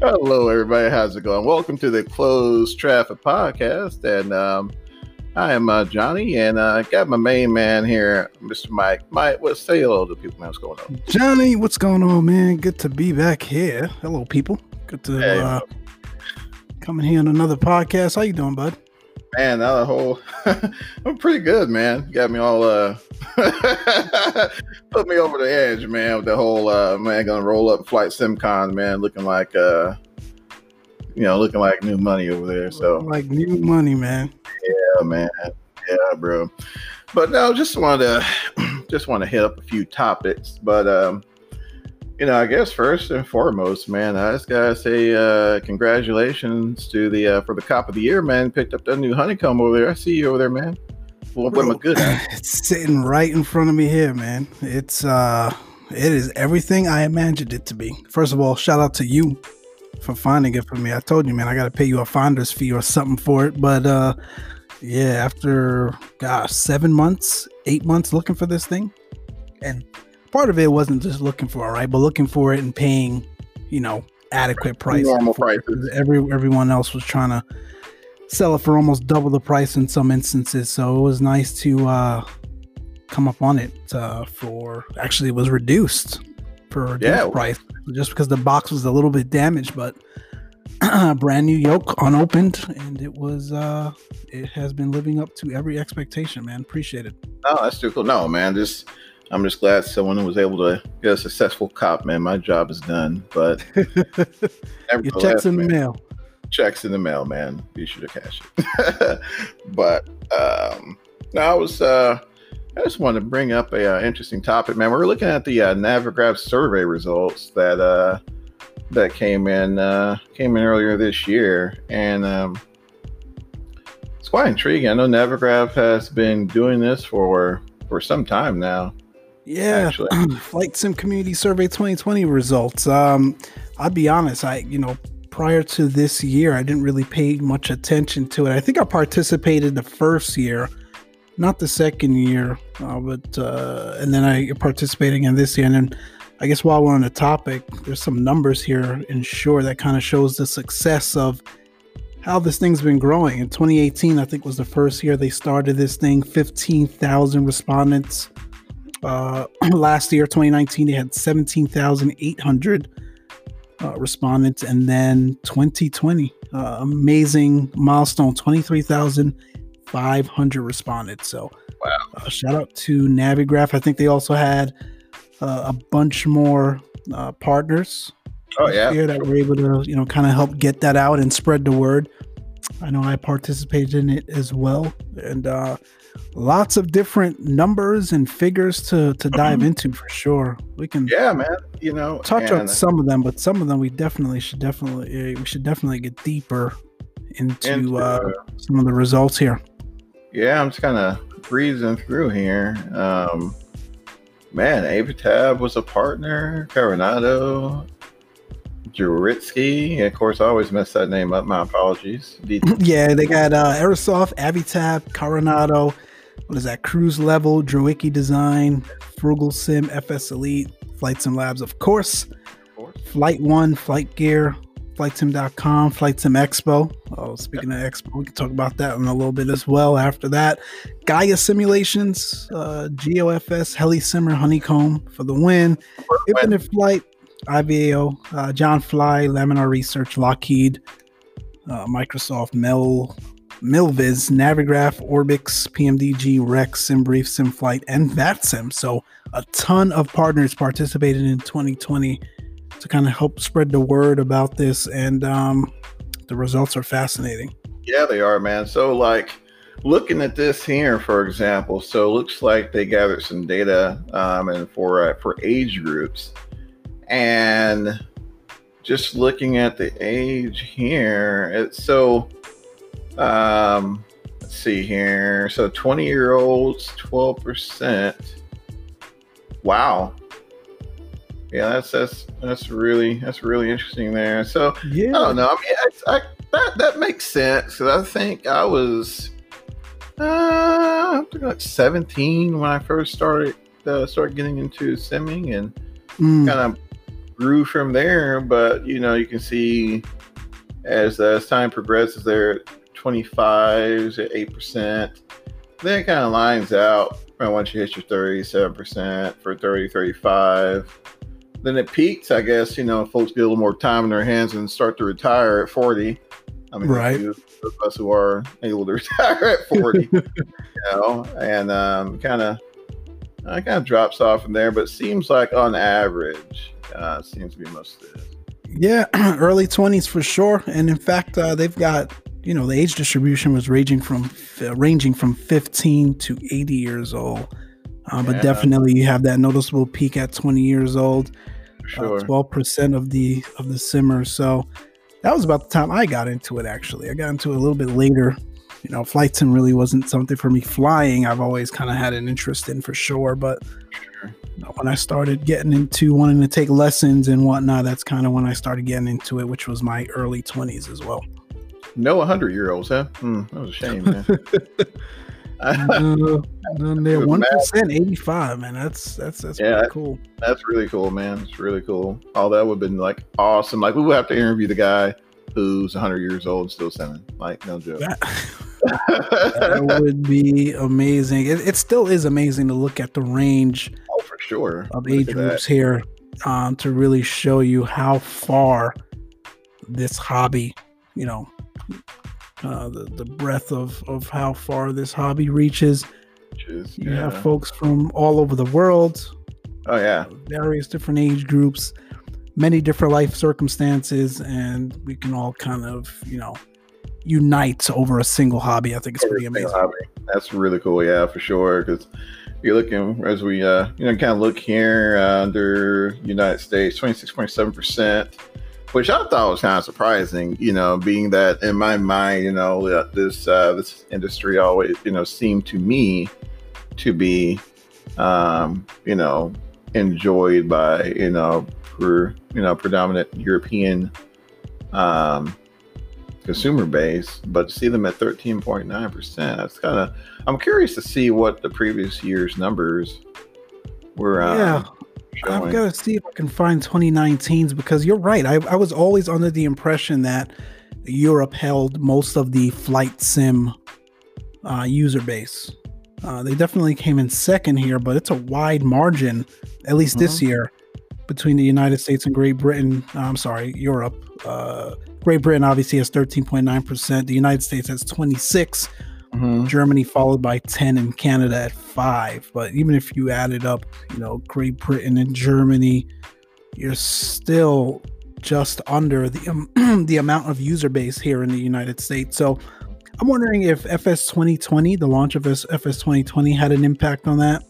Hello, everybody. How's it going? Welcome to the Closed Traffic Podcast, and um, I am uh, Johnny, and uh, I got my main man here, Mr. Mike. Mike, what say hello to people, man? What's going on? Johnny, what's going on, man? Good to be back here. Hello, people. Good to Hey, uh, come in here on another podcast. How you doing, bud? Man, that whole I'm pretty good, man. You got me all uh put me over the edge, man, with the whole uh man gonna roll up flight simcon, man, looking like uh you know, looking like new money over there. So Like new money, man. yeah, man. Yeah, bro. But no, just wanted to just want to hit up a few topics. But um, you know, I guess first and foremost, man, I just gotta say uh congratulations to the uh for the cop of the year, man. Picked up that new honeycomb over there. I see you over there, man. What, what am good? It's sitting right in front of me here, man. It's uh it is everything I imagined it to be. First of all, shout out to you for finding it for me. I told you, man, I gotta pay you a finder's fee or something for it. But uh yeah, after gosh, seven months, eight months looking for this thing. And part of it wasn't just looking for it, right? But looking for it and paying, you know, adequate price. Normal prices. Every everyone else was trying to sell it for almost double the price in some instances. So it was nice to uh come up on it uh for actually it was reduced for a Yeah. price just because the box was a little bit damaged, but brand new yoke unopened and it was uh it has been living up to every expectation, man. Appreciate it. Oh, that's too cool. No, man, just I'm just glad someone was able to get a successful cop, man. My job is done. But Your checks in the mail. checks in the mail, man. Be sure to cash it. but um, no, I was. Uh, I just wanted to bring up a uh, interesting topic, man. We were looking at the uh, Navigraph survey results that uh, that came in uh, came in earlier this year, and um, it's quite intriguing. I know Navigraph has been doing this for for some time now. Yeah, Actually. Flight Sim Community Survey 2020 results. Um, I'll be honest, I you know prior to this year, I didn't really pay much attention to it. I think I participated the first year, not the second year, uh, but uh, and then I participated again this year. And then I guess while we're on the topic, there's some numbers here in short that kind of shows the success of how this thing's been growing. In 2018, I think was the first year they started this thing. 15,000 respondents. Uh, last year, 2019, they had 17,800 uh, respondents, and then 2020, uh, amazing milestone, 23,500 respondents. So, Wow. uh, shout out to Navigraph. I think they also had uh, a bunch more uh, partners Oh yeah, here that were able to, you know, kind of help get that out and spread the word. I know I participated in it as well, and uh, lots of different numbers and figures to to dive into for sure. We can yeah, man. You know, touch on some of them, but some of them we definitely should definitely we should definitely get deeper into, into, uh, some of the results here. Yeah, I'm just kind of breezing through here. Um, man, Avitab was a partner. Carenado, Juritsky. Of course, I always mess that name up. My apologies. D- Yeah, they got uh, Aerosoft, Avitab, Carenado. What is that? Cruise Level, Drzewiecki Design, Frugal Sim, FS Elite, Flight Sim Labs, of course. Flight One, Flight Gear, FlightSim.com, Flight Sim Expo. Oh, speaking of Expo, we can talk about that in a little bit as well. After that, Gaya Simulations, uh, GeoFS, Heli Simmer, Honeycomb for the win. Infinite Flight, IVAO, uh, John Fly, Laminar Research, Lockheed, uh, Microsoft, Mel, Milviz, Navigraph, Orbx, PMDG, Rex, SimBrief, SimFlight, and VatSim. So a ton of partners participated in 2020 to kind of help spread the word about this, and um, the results are fascinating. Yeah, they are, man. So, like, looking at this here, for example, so it looks like they gathered some data um, and for uh, for age groups, and just looking at the age here, it's so. Um, let's see here. So, twenty year olds, twelve percent. Wow. Yeah, that's that's that's really that's really interesting there. So Yeah, I don't know. I mean, I, that that makes sense because I think I was uh, I think like 17 when I first started uh, started getting into simming and Mm, kind of grew from there, but you know, you can see as as time progresses, they're at 25 to 8 percent. Then it kind of lines out once you hit your 37% for 30, 35. Then it peaks, I guess, you know, folks get a little more time in their hands and start to retire at 40. I mean, right. those of us who are able to retire at 40, you know, and um, kind of uh, kind of drops off from there, but seems like on average, uh, seems to be most. Yeah, early 20s for sure. And in fact, uh, they've got you know the age distribution was ranging from uh, ranging from 15 to 80 years old uh, but yeah. definitely you have that noticeable peak at 20 years old uh, sure. 12% of the of the simmer so that was about the time i got into it actually i got into it a little bit later you know flight sim really wasn't something for me flying i've always kind of had an interest in for sure but sure. you know, when i started getting into wanting to take lessons and whatnot that's kind of when i started getting into it which was my early 20s as well no 100 year olds, huh? Hmm, that was a shame, man. uh, they're one percent, eighty five. Man, that's that's that's yeah, cool. That's really cool, man. It's really cool. All that would have been like awesome. Like we would have to interview the guy who's 100 years old still sending. Like no joke. That, that would be amazing. It, it, still is amazing to look at the range. Oh, for sure. Of look age groups here um, to really show you how far this hobby, you know, uh, the, the breadth of, of how far this hobby reaches. Just, you yeah. have folks from all over the world. Oh, yeah. Various different age groups, many different life circumstances, and we can all kind of, you know, unite over a single hobby. I think it's pretty amazing. Hobby. That's really cool. Yeah, for sure. Because you're looking as we, uh, you know, kind of look here uh, under United States, 26.7% which I thought was kind of surprising, you know, being that in my mind, you know, this uh, this industry always, you know, seemed to me to be, um, you know, enjoyed by, you know, for you know, predominant European um, consumer base, but to see them at 13.9 percent, that's kind of. I'm curious to see what the previous year's numbers were. Um, yeah showing. I've got to see if I can find 2019's because you're right. I, I was always under the impression that Europe held most of the flight sim uh, user base. Uh, they definitely came in second here, but it's a wide margin, at least mm-hmm. this year, between the United States and Great Britain. Uh, I'm sorry, Europe. Uh, Great Britain obviously has 13.9%. The United States has 26. Mm-hmm. Germany followed by 10 and Canada at 5. But even if you added up, you know, Great Britain and Germany, you're still just under the um, the amount of user base here in the United States. So I'm wondering if FS 2020, the launch of FS 2020 had an impact on that,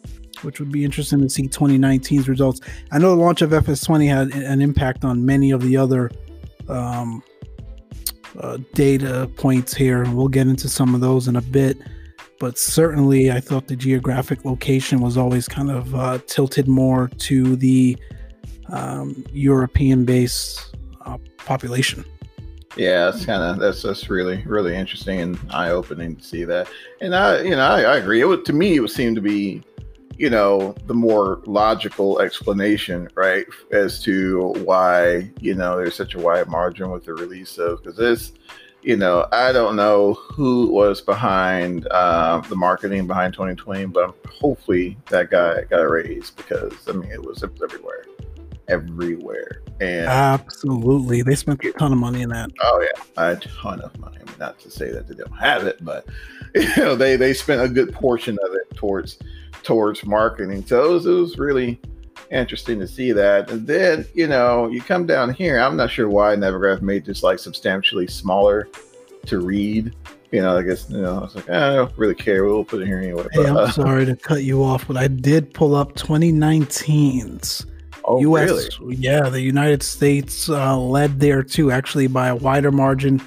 which would be interesting to see 2019's results. I know the launch of FS 20 had an impact on many of the other um, uh, data points here. We'll get into some of those in a bit. But certainly, I thought the geographic location was always kind of uh, tilted more to the um, European based uh, population. Yeah, that's kind of that's that's really really interesting and eye opening to see that. And I, you know, I, I agree. It would, to me, it would seem to be you know, the more logical explanation, right, as to why, you know, there's such a wide margin with the release of, because this, you know, I don't know who was behind uh, the marketing behind 2020, but hopefully that guy got a raise because, I mean, it was, it was everywhere. Everywhere. And absolutely. They spent a ton of money in that. Oh, yeah. A ton of money. I mean, not to say that they don't have it, but, you know, they, they spent a good portion of it towards towards marketing. So it was, it was really interesting to see that. And then, you know, you come down here. I'm not sure why Navigraph made this like substantially smaller to read. You know, I guess, you know, I was like, I don't really care. We'll put it here anyway. Hey, I'm uh, sorry to cut you off, but I did pull up 2019's. Oh, US, really? Yeah, the United States uh, led there too, actually by a wider margin.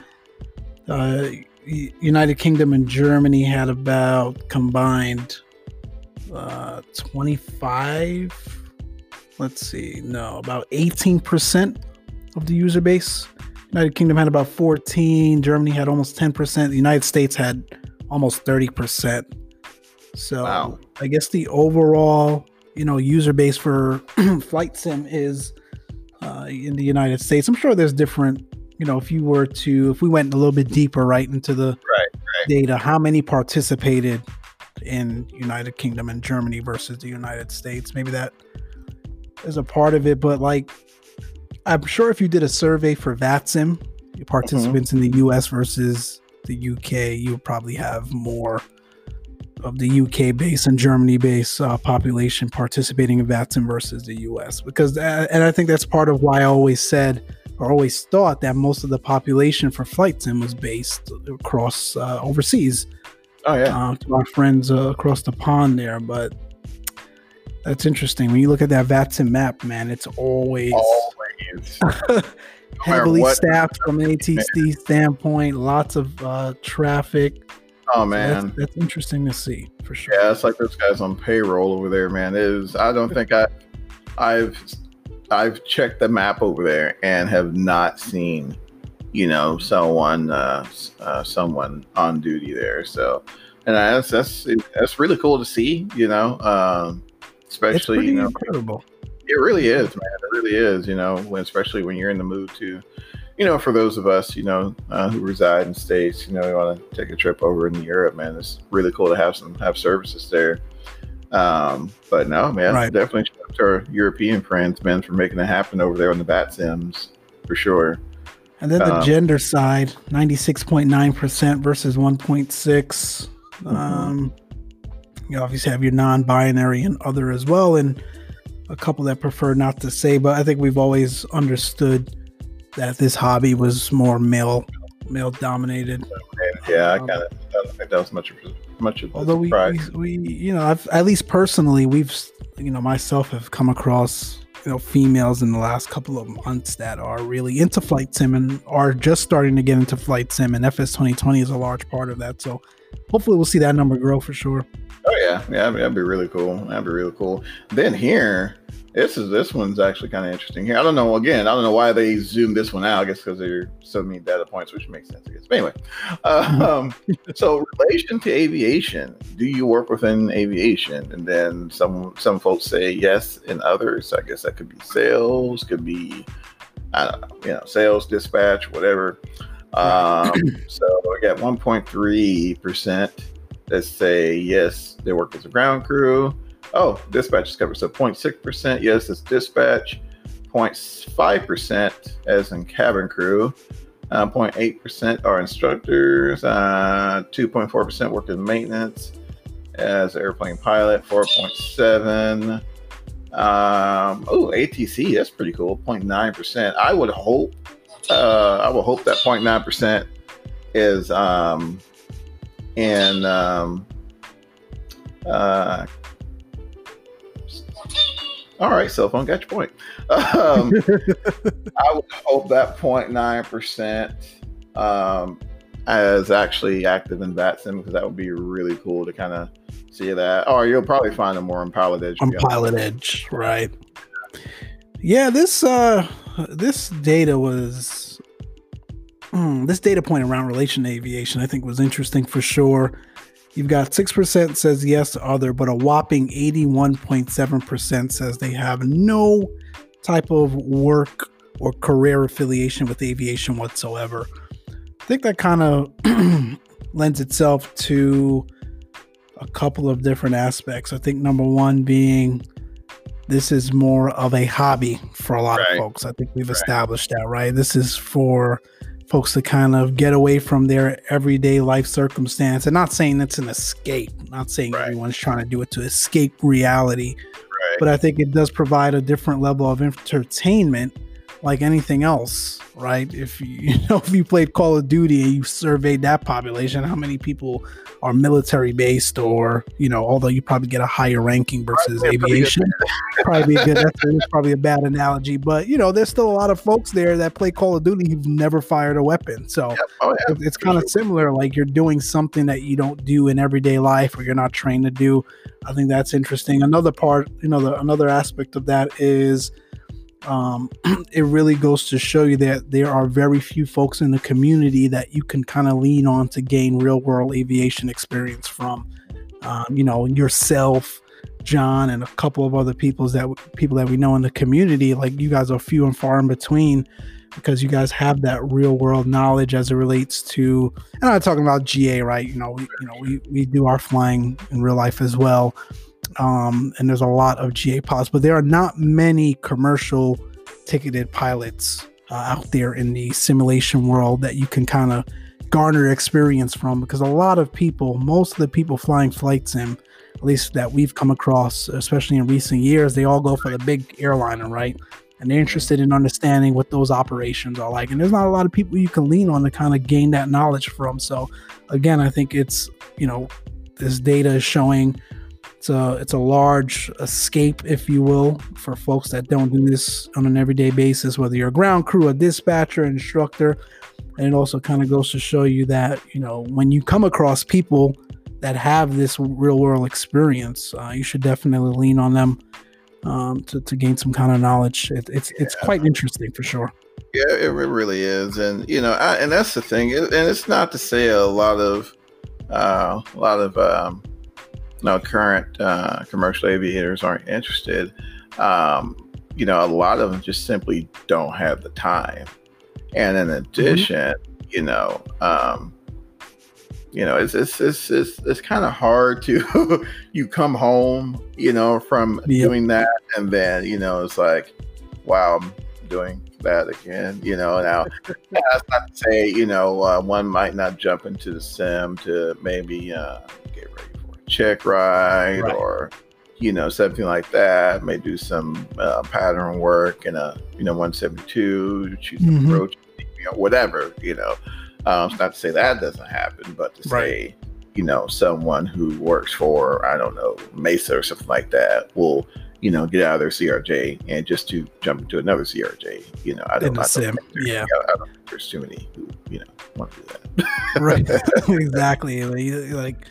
Uh, United Kingdom and Germany had about combined uh, 25 let's see no about 18% of the user base united kingdom had about 14 germany had almost 10% the united states had almost 30% so wow. i guess the overall you know user base for flight sim is uh, in the United States. I'm sure there's different. You know, if you were to, if we went a little bit deeper, right into the right, right. data, how many participated in United Kingdom and Germany versus the United States? Maybe that is a part of it, but like, I'm sure if you did a survey for VATSIM, participants mm-hmm. in the US versus the UK, you would probably have more of the UK base and Germany base uh, population participating in VATSIM versus the US. Because, uh, and I think that's part of why I always said or always thought that most of the population for flight sim was based across uh, overseas. Oh, yeah. Uh, to our friends uh, across the pond there. But that's interesting. When you look at that VATSIM map, man, it's always. Always. heavily staffed from an ATC standpoint, lots of uh, traffic. Oh man, so that's, that's, interesting to see for sure. Yeah, it's like those guys on payroll over there, man. It is. I don't think I, I've, I've checked the map over there and have not seen, you know, someone, uh, uh someone on duty there. So, and that's that's that's really cool to see. You know, um, especially you know, incredible. It really is, man. It really is. You know, when, especially when you're in the mood to, you know, for those of us, you know, uh, who reside in states, you know, we want to take a trip over in Europe, man. It's really cool to have some have services there. Um, but no, man, right. definitely to our European friends, man, for making it happen over there on the VATSIMs for sure. And then the um, gender side, 96.9% versus 1.6. Mm-hmm. Um, you obviously have your non-binary and other as well. And a couple that prefer not to say, but I think we've always understood that this hobby was more male male dominated. Yeah, I kind of don't think that was much of much of although we, we, we you know I've, at least personally we've you know myself have come across you know females in the last couple of months that are really into flight sim and are just starting to get into flight sim and FS 2020 is a large part of that. So hopefully we'll see that number grow for sure. Oh yeah, yeah, that'd be really cool. That'd be really cool. Then here, this is this one's actually kind of interesting. Here, I don't know. Again, I don't know why they zoomed this one out. I guess because there are so many data points, which makes sense. I guess. But anyway, um, so relation to aviation. Do you work within aviation? And then some some folks say yes, and others, I guess that could be sales, could be I don't know, you know, sales, dispatch, whatever. Um, so I got 1.3 percent that say yes, they work as a ground crew. Oh, dispatch is covered. So 0.6%, yes, it's dispatch. 0.5% as in cabin crew. Uh, 0.8% are instructors. Uh, 2.4% work in maintenance as airplane pilot. 4.7. Um, oh, ATC, that's pretty cool. 0.9%. I would hope, uh, I would hope that 0.9% is um, and um, uh, all right, cell phone, got your point. Um, I would hope that 0.9 percent um, is actually active in VATSIM because that would be really cool to kind of see that. Or you'll probably find them more on Pilot Edge. On Pilot Edge, right? Yeah, this uh, this data was Hmm, this data point around relation aviation, I think, was interesting for sure. You've got 6% says yes to other, but a whopping 81.7% says they have no type of work or career affiliation with aviation whatsoever. I think that kind of lends itself to a couple of different aspects. I think number one being this is more of a hobby for a lot right. of folks. I think we've right. established that, right? This is for folks to kind of get away from their everyday life circumstance. And not saying it's an escape, not saying right. everyone's trying to do it to escape reality, right. but I think it does provide a different level of entertainment like anything else, right? If you, you know if you played Call of Duty and you surveyed that population, how many people are military based, or you know, although you probably get a higher ranking versus probably aviation, probably a good. That's, probably a bad analogy, but you know, there's still a lot of folks there that play Call of Duty who've never fired a weapon, so yep. oh, yeah. it's kind of similar. Like you're doing something that you don't do in everyday life, or you're not trained to do. I think that's interesting. Another part, you know, the, another aspect of that is um, it really goes to show you that there are very few folks in the community that you can kind of lean on to gain real world aviation experience from. Um, you know, yourself, John and a couple of other people's that people that we know in the community, like you guys are few and far in between because you guys have that real world knowledge as it relates to and I'm talking about GA, right? You know, we you know, we, we do our flying in real life as well. Um, and there's a lot of GA pilots, but there are not many commercial ticketed pilots uh, out there in the simulation world that you can kind of garner experience from because a lot of people, most of the people flying flight sim, at least that we've come across, especially in recent years, they all go for the big airliner, right? And they're interested in understanding what those operations are like. And there's not a lot of people you can lean on to kind of gain that knowledge from. So, again, I think it's, you know, this data is showing it's a it's a large escape, if you will, for folks that don't do this on an everyday basis, whether you're a ground crew, a dispatcher, instructor. And it also kind of goes to show you that, you know, when you come across people that have this real world experience, uh, you should definitely lean on them um, to, to gain some kind of knowledge. It, it's yeah. it's quite interesting for sure. Yeah, it really is, and you know, I, and that's the thing, and it's not to say a lot of uh, a lot of um, no current uh, commercial aviators aren't interested. Um, you know, a lot of them just simply don't have the time. And in mm-hmm. addition, mm-hmm. you know, um, you know, it's it's it's it's, it's kind of hard to you come home, you know, from yep. doing that, and then you know, it's like, wow, I'm doing that again. You know, now that's not to say you know uh, one might not jump into the sim to maybe uh, get ready check ride right. or you know something like that. May do some uh, pattern work in a you know 172 choose mm-hmm. approach you know whatever you know. Um, it's not to say that doesn't happen but to right. say you know someone who works for i don't know mesa or something like that will you know get out of their crj and just to jump into another crj you know. I don't, I don't yeah. I don't think there's too many who you know want to do that. Right. Exactly. Like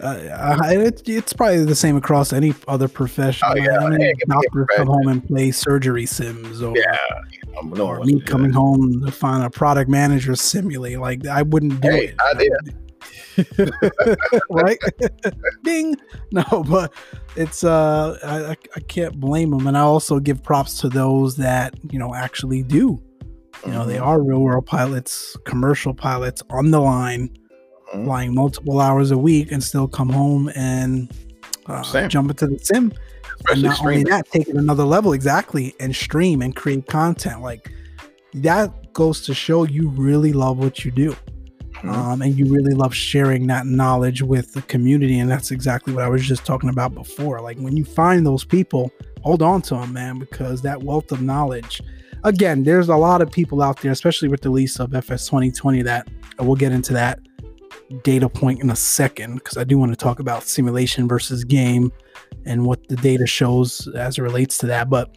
uh, it's, it's probably the same across any other profession. Oh, yeah. I mean, doctors come home and play surgery sims, or yeah, you know, me coming home to find a product manager simulate. Like I wouldn't do hey, it. I did. right? Ding. No, but it's uh, I I can't blame them, and I also give props to those that you know actually do. You know, they mm-hmm. are real world pilots, commercial pilots on the line mm-hmm. flying multiple hours a week and still come home and uh, jump into the sim. Especially and not streaming. only that, take it another level exactly and stream and create content. Like that goes to show you really love what you do. Mm-hmm. Um, and you really love sharing that knowledge with the community. And that's exactly what I was just talking about before. Like when you find those people, hold on to them, man, because that wealth of knowledge. Again, there's a lot of people out there, especially with the release of FS 2020, that we'll get into that data point in a second because I do want to talk about simulation versus game and what the data shows as it relates to that. But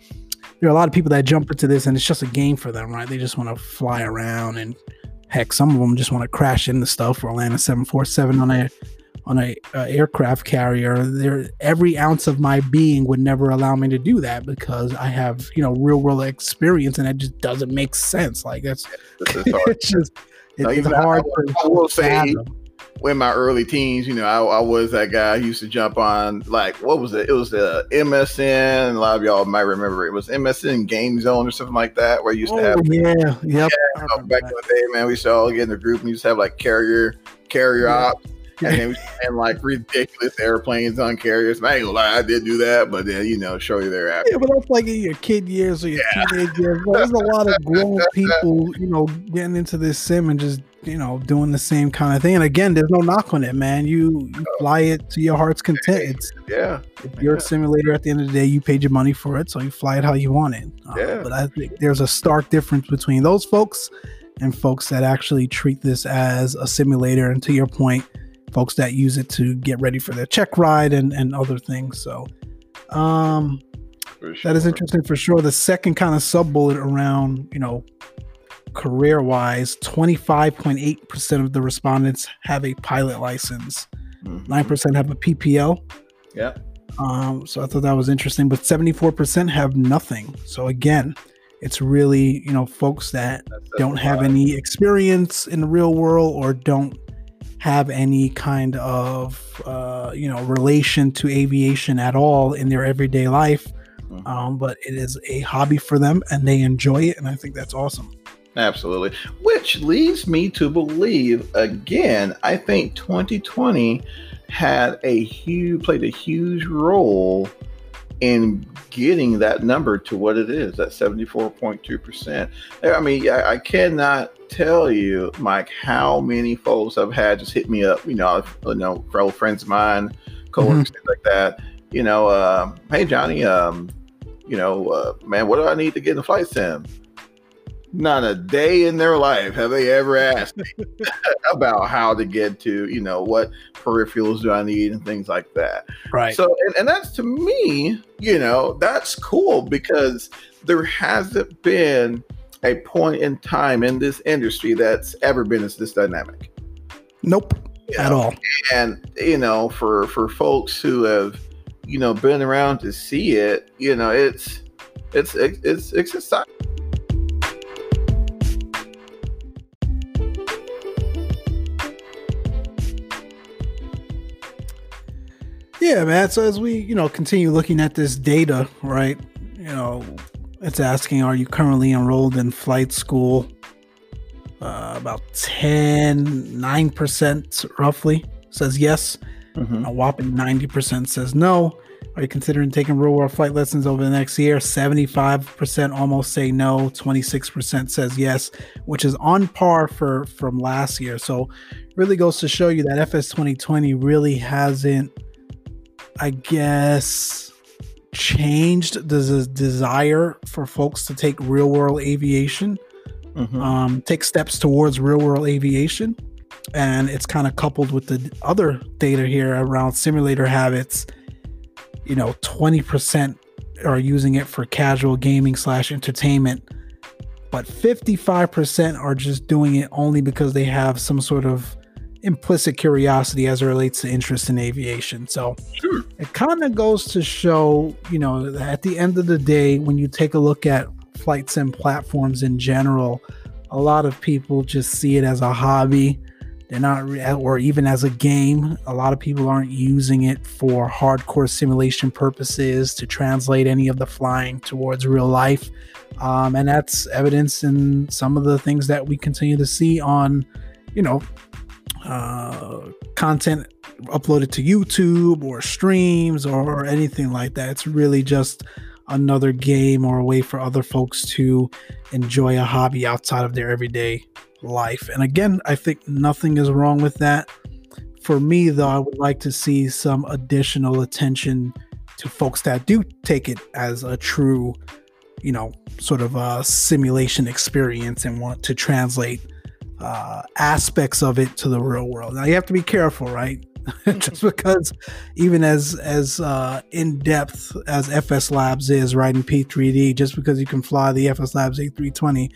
there are a lot of people that jump into this and it's just a game for them, right? They just want to fly around and heck, some of them just want to crash into stuff or land a 747 on a on a uh, aircraft carrier. There, every ounce of my being would never allow me to do that because I have you know real world experience and it just doesn't make sense. Like that's it's just it's hard. I, I, will say, in my early teens, you know, I, I, was that guy who used to jump on like what was it? It was the MSN. A lot of y'all might remember it was MSN Game Zone or something like that, where you used to have oh, yeah, yep. yeah. back in the day, man, we used to all get in the group and used to have like carrier carrier yeah. ops. And then we had like ridiculous airplanes on carriers. I ain't gonna lie, I did do that, but then you know, show you thereafter. Yeah, but that's like in your kid years or your yeah. teenage years. There's a lot of grown people, you know, getting into this sim and just you know, doing the same kind of thing. And again, there's no knock on it, man. You, you fly it to your heart's content. It's yeah. If you're a simulator at the end of the day. You paid your money for it, so you fly it how you want it. Uh, yeah. But I think there's a stark difference between those folks and folks that actually treat this as a simulator. And to your point, folks that use it to get ready for their check ride and and other things. So, um. Sure. That is interesting for sure. The second kind of sub bullet around, you know, career wise, 25.8% of the respondents have a pilot license, mm-hmm. 9% have a PPL. Yeah. Um, so I thought that was interesting, but 74% have nothing. So again, it's really, you know, folks that don't have any experience in the real world or don't have any kind of uh, you know relation to aviation at all in their everyday life. Mm-hmm. Um, but it is a hobby for them and they enjoy it, and I think that's awesome. Absolutely. Which leads me to believe again, I think 2020 had a huge played a huge role in getting that number to what it is, that 74.2%. I mean, I, I, cannot tell you, Mike, how many folks I've had just hit me up, you know, you know, fellow friends of mine, coworkers, mm-hmm. like that. You know, uh, hey Johnny, um, you know, uh, man, what do I need to get in the flight sim? Not a day in their life have they ever asked me about how to get to, you know, what peripherals do I need and things like that. Right. So, and, and that's to me, you know, that's cool because there hasn't been a point in time in this industry that's ever been as this dynamic. Nope. You at all. And, you know, for, for folks who have, you know, been around to see it, you know, it's, it's, it's, it's exciting Yeah, man. So as we, you know, continue looking at this data, right? You know, it's asking, are you currently enrolled in flight school? Uh, about 10, 9% roughly says yes. Mm-hmm. A whopping 90% says no. Are you considering taking real world flight lessons over the next year? 75% almost say no, 26% says yes, which is on par for from last year. So really goes to show you that FS 2020 really hasn't I guess, changed the desire for folks to take real world aviation, mm-hmm. um, take steps towards real world aviation. And it's kind of coupled with the other data here around simulator habits. You know, 20% are using it for casual gaming slash entertainment, but 55% are just doing it only because they have some sort of implicit curiosity as it relates to interest in aviation. So sure. it kind of goes to show, you know, at the end of the day, when you take a look at flight sim platforms in general, a lot of people just see it as a hobby. They're not, or even as a game. A lot of people aren't using it for hardcore simulation purposes to translate any of the flying towards real life. Um, and that's evidence in some of the things that we continue to see on, you know, uh, content uploaded to YouTube or streams or anything like that. It's really just another game or a way for other folks to enjoy a hobby outside of their everyday life. And again, I think nothing is wrong with that. For me, though, I would like to see some additional attention to folks that do take it as a true, you know, sort of a simulation experience and want to translate uh, aspects of it to the real world. Now you have to be careful, right? Just because even as as uh, in depth as FS Labs is writing P3D, just because you can fly the FS Labs A320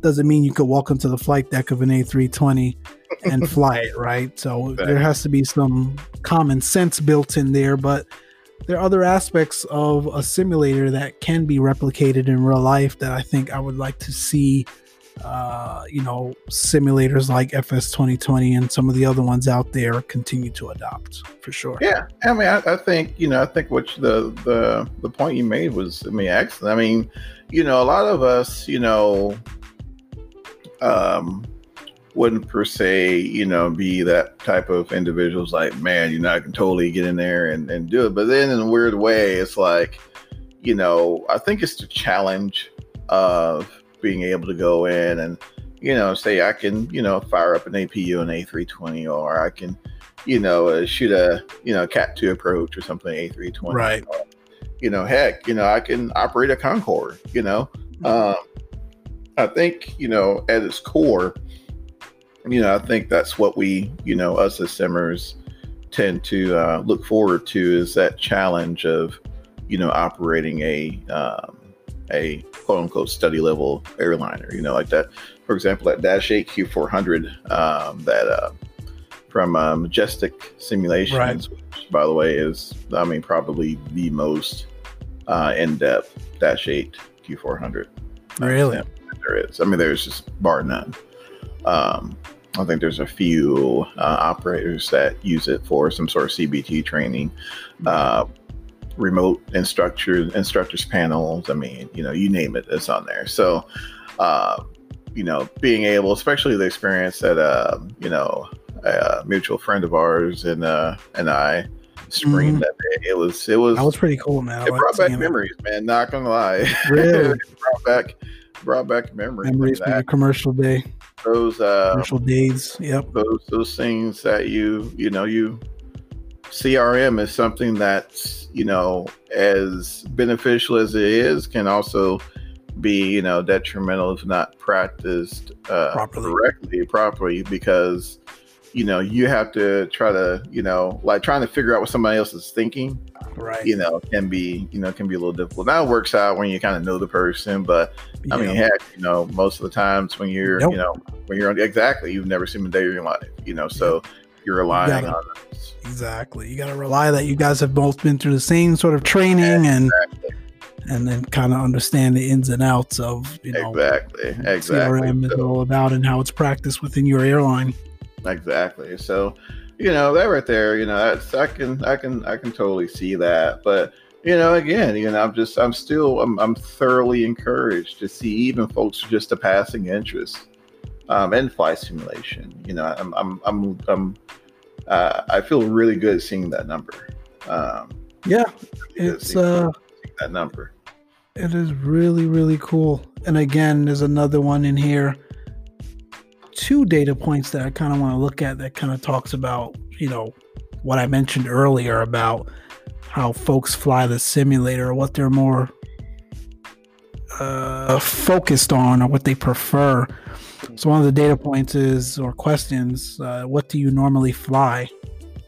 doesn't mean you could walk into the flight deck of an A320 and fly it, right? So there has to be some common sense built in there, but there are other aspects of a simulator that can be replicated in real life that I think I would like to see uh, you know, simulators like FS 2020 and some of the other ones out there continue to adopt for sure. Yeah, I mean, I, I think you know, I think what the the the point you made was, I mean, excellent. I mean, you know, a lot of us, you know, um, wouldn't per se, you know, be that type of individuals. Like, man, you know, I can totally get in there and and do it. But then, in a weird way, it's like, you know, I think it's the challenge of being able to go in and you know say I can you know fire up an APU an A320 or I can you know uh, shoot a you know Cat 2 approach or something A320 right. Or, you know heck you know I can operate a Concorde you know? Mm-hmm. um, I think you know at its core you know I think that's what we you know us as simmers tend to uh, look forward to is that challenge of you know operating a um, a quote unquote study level airliner, you know, like that. For example, that Dash 8 Q400 um, that uh, from uh, Majestic Simulations, right. which by the way is, I mean, probably the most uh, in depth Dash 8 Q400. Really? There is. I mean, there's just bar none. Um, I think there's a few uh, operators that use it for some sort of CBT training. Uh, remote instructor instructors panels. I mean, you know, you name it, it's on there. So, uh, you know, being able, especially the experience that uh, you know, a mutual friend of ours and uh, and I spring mm-hmm. that day. It was it was that was pretty cool, man. It brought back memories, it. man. Not gonna lie, really brought back brought back memories. Memories from the commercial day. Those uh, commercial days. Yep. Those those things that you you know you CRM is something that's you know as beneficial as it is can also be you know detrimental if not practiced uh, properly. correctly properly because you know you have to try to you know like trying to figure out what somebody else is thinking right you know can be you know can be a little difficult now it works out when you kind of know the person but i mean heck you know most of the times when you're nope. you know when you're on exactly you've never seen a day of your life you know so yep. You're relying you gotta, on this. exactly you got to rely that you guys have both been through the same sort of training and and then kind of understand the ins and outs of you know exactly exactly CRM is all about and how it's practiced within your airline. Exactly. So, you know, that right there, you know, that's I can I can I can totally see that. But you know, again, you know, I'm just I'm still I'm I'm thoroughly encouraged to see even folks just a passing interest um, in flight simulation. You know, I'm I'm I'm, I'm uh, I feel really good seeing that number. Um, yeah, it's uh that number. It is really really cool. And again, there's another one in here two data points that I kind of want to look at that kind of talks about, you know, what I mentioned earlier about how folks fly the simulator, what they're more uh, focused on or what they prefer. So one of the data points is or questions, uh, what do you normally fly?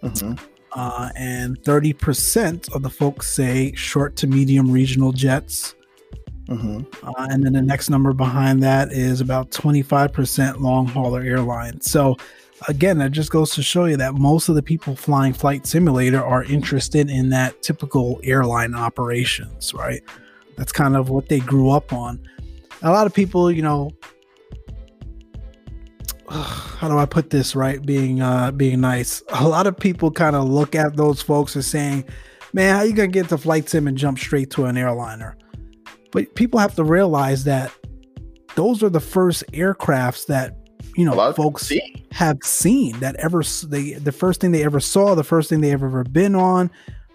Mm-hmm. Uh, and 30% of the folks say short to medium regional jets. Mm-hmm. Uh, and then the next number behind that is about 25% long hauler airlines. So, again, that just goes to show you that most of the people flying Flight Simulator are interested in that typical airline operations, right? That's kind of what they grew up on. A lot of people, you know, how do I put this right? Being uh, being nice. A lot of people kind of look at those folks as saying, "Man, how you gonna get to flight sim and jump straight to an airliner?" But people have to realize that those are the first aircrafts that you know folks see. have seen that ever they the first thing they ever saw, the first thing they ever ever been on.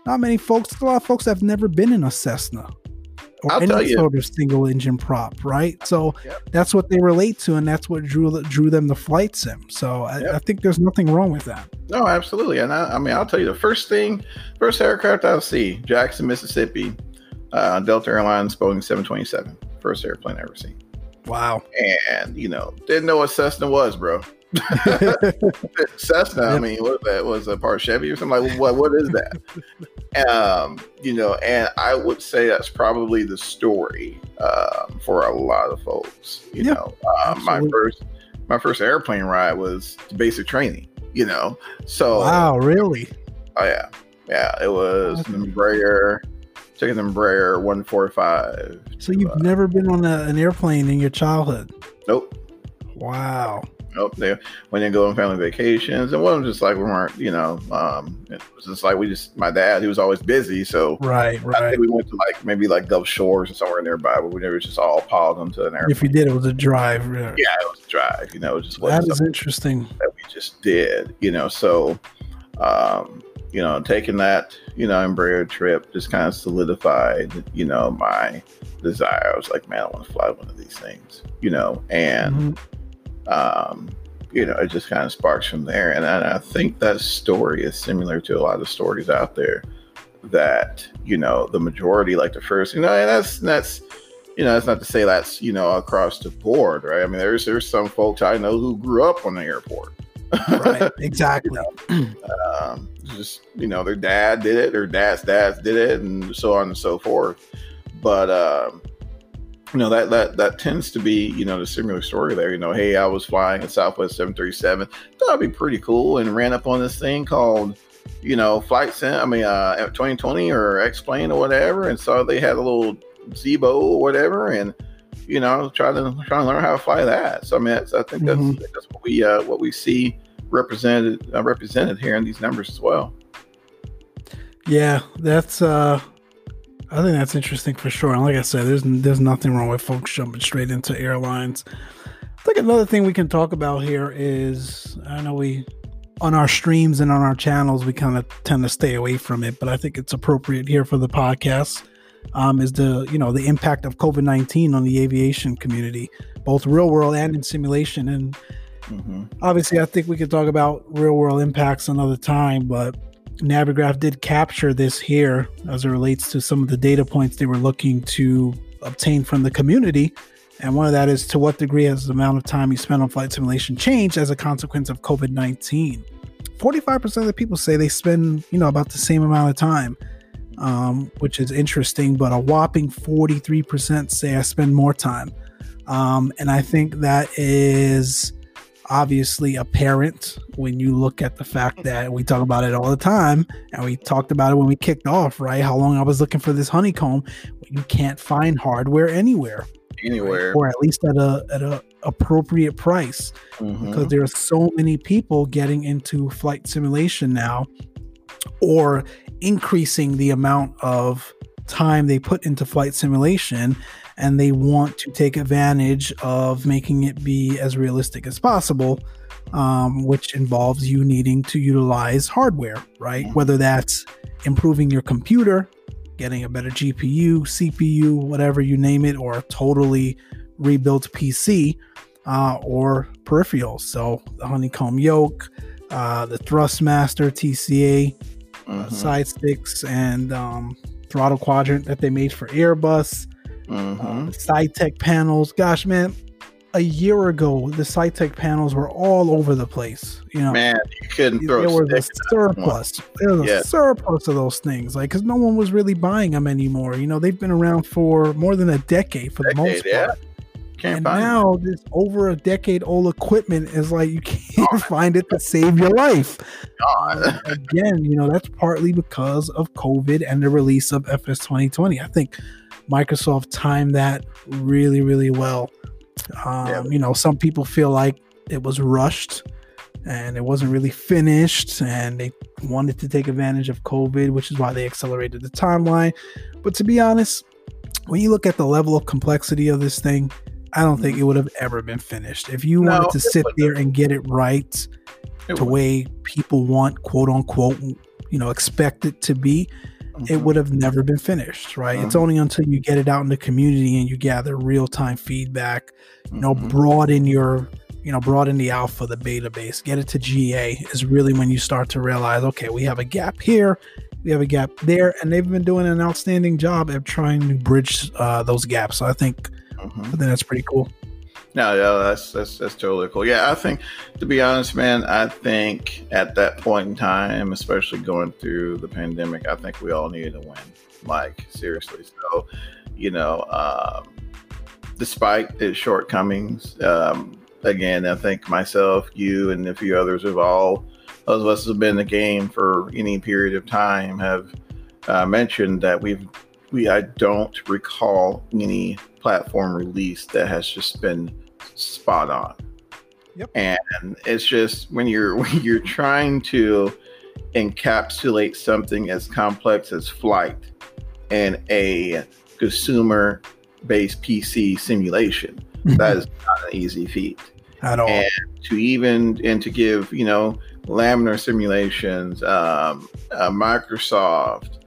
Not many folks, a lot of folks have never been in a Cessna or I'll any sort of single engine prop, right? So yep. that's what they relate to, and that's what drew drew them to flight sim. So I, yep. I think there's nothing wrong with that. No, absolutely, and I, I, mean I'll tell you the first thing, first aircraft I'll see, Jackson, Mississippi uh, Delta Airlines Boeing 727, first airplane I ever seen. Wow. And, you know, didn't know what Cessna was, bro. Cessna, I mean, what that was a part Chevy or something like what what is that? um, you know, and I would say that's probably the story um, for a lot of folks. You yeah, know, um, my first my first airplane ride was basic training, you know. So Wow, really? Oh yeah. Yeah, it was an Embraer Taking Embraer 145. So you've uh, never been on a, an airplane in your childhood? Nope. Wow. Nope. there when they go on family vacations, and one of them just like we weren't, you know, um, it was just like we just my dad, he was always busy, so right, right. we went to like maybe like Gulf Shores or somewhere nearby, but we never just all piled onto an airplane. If you did, it was a drive. Yeah, yeah it was a drive. You know, it just that is interesting that we just did. You know, so um, you know, taking that, you know, Embraer trip just kind of solidified, you know, my desire. I was like, man, I want to fly one of these things, you know, and, mm-hmm. Um, you know, it just kind of sparks from there. And I, I think that story is similar to a lot of stories out there that, you know, the majority, like the first, you know, and that's, that's, you know, that's not to say that's, you know, across the board, right? I mean, there's, there's some folks I know who grew up on the airport right, exactly. you know, um, just you know, their dad did it, their dad's dads did it, and so on and so forth. But um, you know that that that tends to be you know the similar story there. You know, hey, I was flying a Southwest 737, thought it'd be pretty cool, and ran up on this thing called you know flight sim. I mean, uh, 2020 or X plane or whatever, and saw they had a little Zibo or whatever, and you know, try to try to learn how to fly that. So I mean, that's, I think that's mm-hmm. that's what we uh, what we see represented uh, represented here in these numbers as well. Yeah, that's uh I think that's interesting for sure. And like I said, there's there's nothing wrong with folks jumping straight into airlines. I think another thing we can talk about here is I know we on our streams and on our channels we kind of tend to stay away from it, but I think it's appropriate here for the podcast. Um, is the you know the impact of COVID nineteen on the aviation community, both real world and in simulation. And mm-hmm. obviously, I think we could talk about real world impacts another time, but Navigraph did capture this here as it relates to some of the data points they were looking to obtain from the community. And one of that is to what degree has the amount of time you spend on flight simulation changed as a consequence of COVID 19? 45% of the people say they spend, you know, about the same amount of time, um, which is interesting, but a whopping 43% say I spend more time. Um, and I think that is obviously apparent when you look at the fact that we talk about it all the time and we talked about it when we kicked off right how long i was looking for this honeycomb you can't find hardware anywhere anywhere right? or at least at a at a appropriate price mm-hmm. because there are so many people getting into flight simulation now or increasing the amount of time they put into flight simulation and they want to take advantage of making it be as realistic as possible, um, which involves you needing to utilize hardware, right? Mm-hmm. Whether that's improving your computer, getting a better GPU, CPU, whatever you name it, or a totally rebuilt PC uh, or peripherals. So the honeycomb yoke, uh, the Thrustmaster TCA uh, mm-hmm. uh, side sticks, and um, throttle quadrant that they made for Airbus mm-hmm. uh, Saitek panels. Gosh, man, a year ago, the Saitek panels were all over the place. You know, man, you couldn't throw. There was a surplus. There was yeah. a surplus of those things, like because no one was really buying them anymore. You know, they've been around for more than a decade for decade, the most yeah. part. Can't and now them. this over a decade old equipment is like you can't find it to save your life. God. Again, you know that's partly because of COVID and the release of FS 2020. I think Microsoft timed that really, really well. Um, yeah. You know, some people feel like it was rushed and it wasn't really finished, and they wanted to take advantage of COVID, which is why they accelerated the timeline. But to be honest, when you look at the level of complexity of this thing, I don't think it would have ever been finished. If you no, wanted to sit there and get it right it the way people want, quote unquote, you know, expect it to be, mm-hmm. it would have never been finished, right? Mm-hmm. It's only until you get it out in the community and you gather real time feedback, you know, mm-hmm. broaden your, you know, broaden the alpha, the beta base, get it to GA is really when you start to realize, okay, we have a gap here, we have a gap there, and they've been doing an outstanding job of trying to bridge uh, those gaps. So I think, mm-hmm. I think that's pretty cool. No, no, that's that's that's totally cool. Yeah, I think to be honest, man, I think at that point in time, especially going through the pandemic, I think we all needed to win. Like seriously. So, you know, um, despite its shortcomings, um, again, I think myself, you, and a few others have all those of us who have been in the game for any period of time have uh, mentioned that we've we I don't recall any platform release that has just been spot on. Yep. And it's just when you're when you're trying to encapsulate something as complex as flight in a consumer based PC simulation, that is not an easy feat. At all. And to even and to give, you know, laminar simulations, um, uh, Microsoft,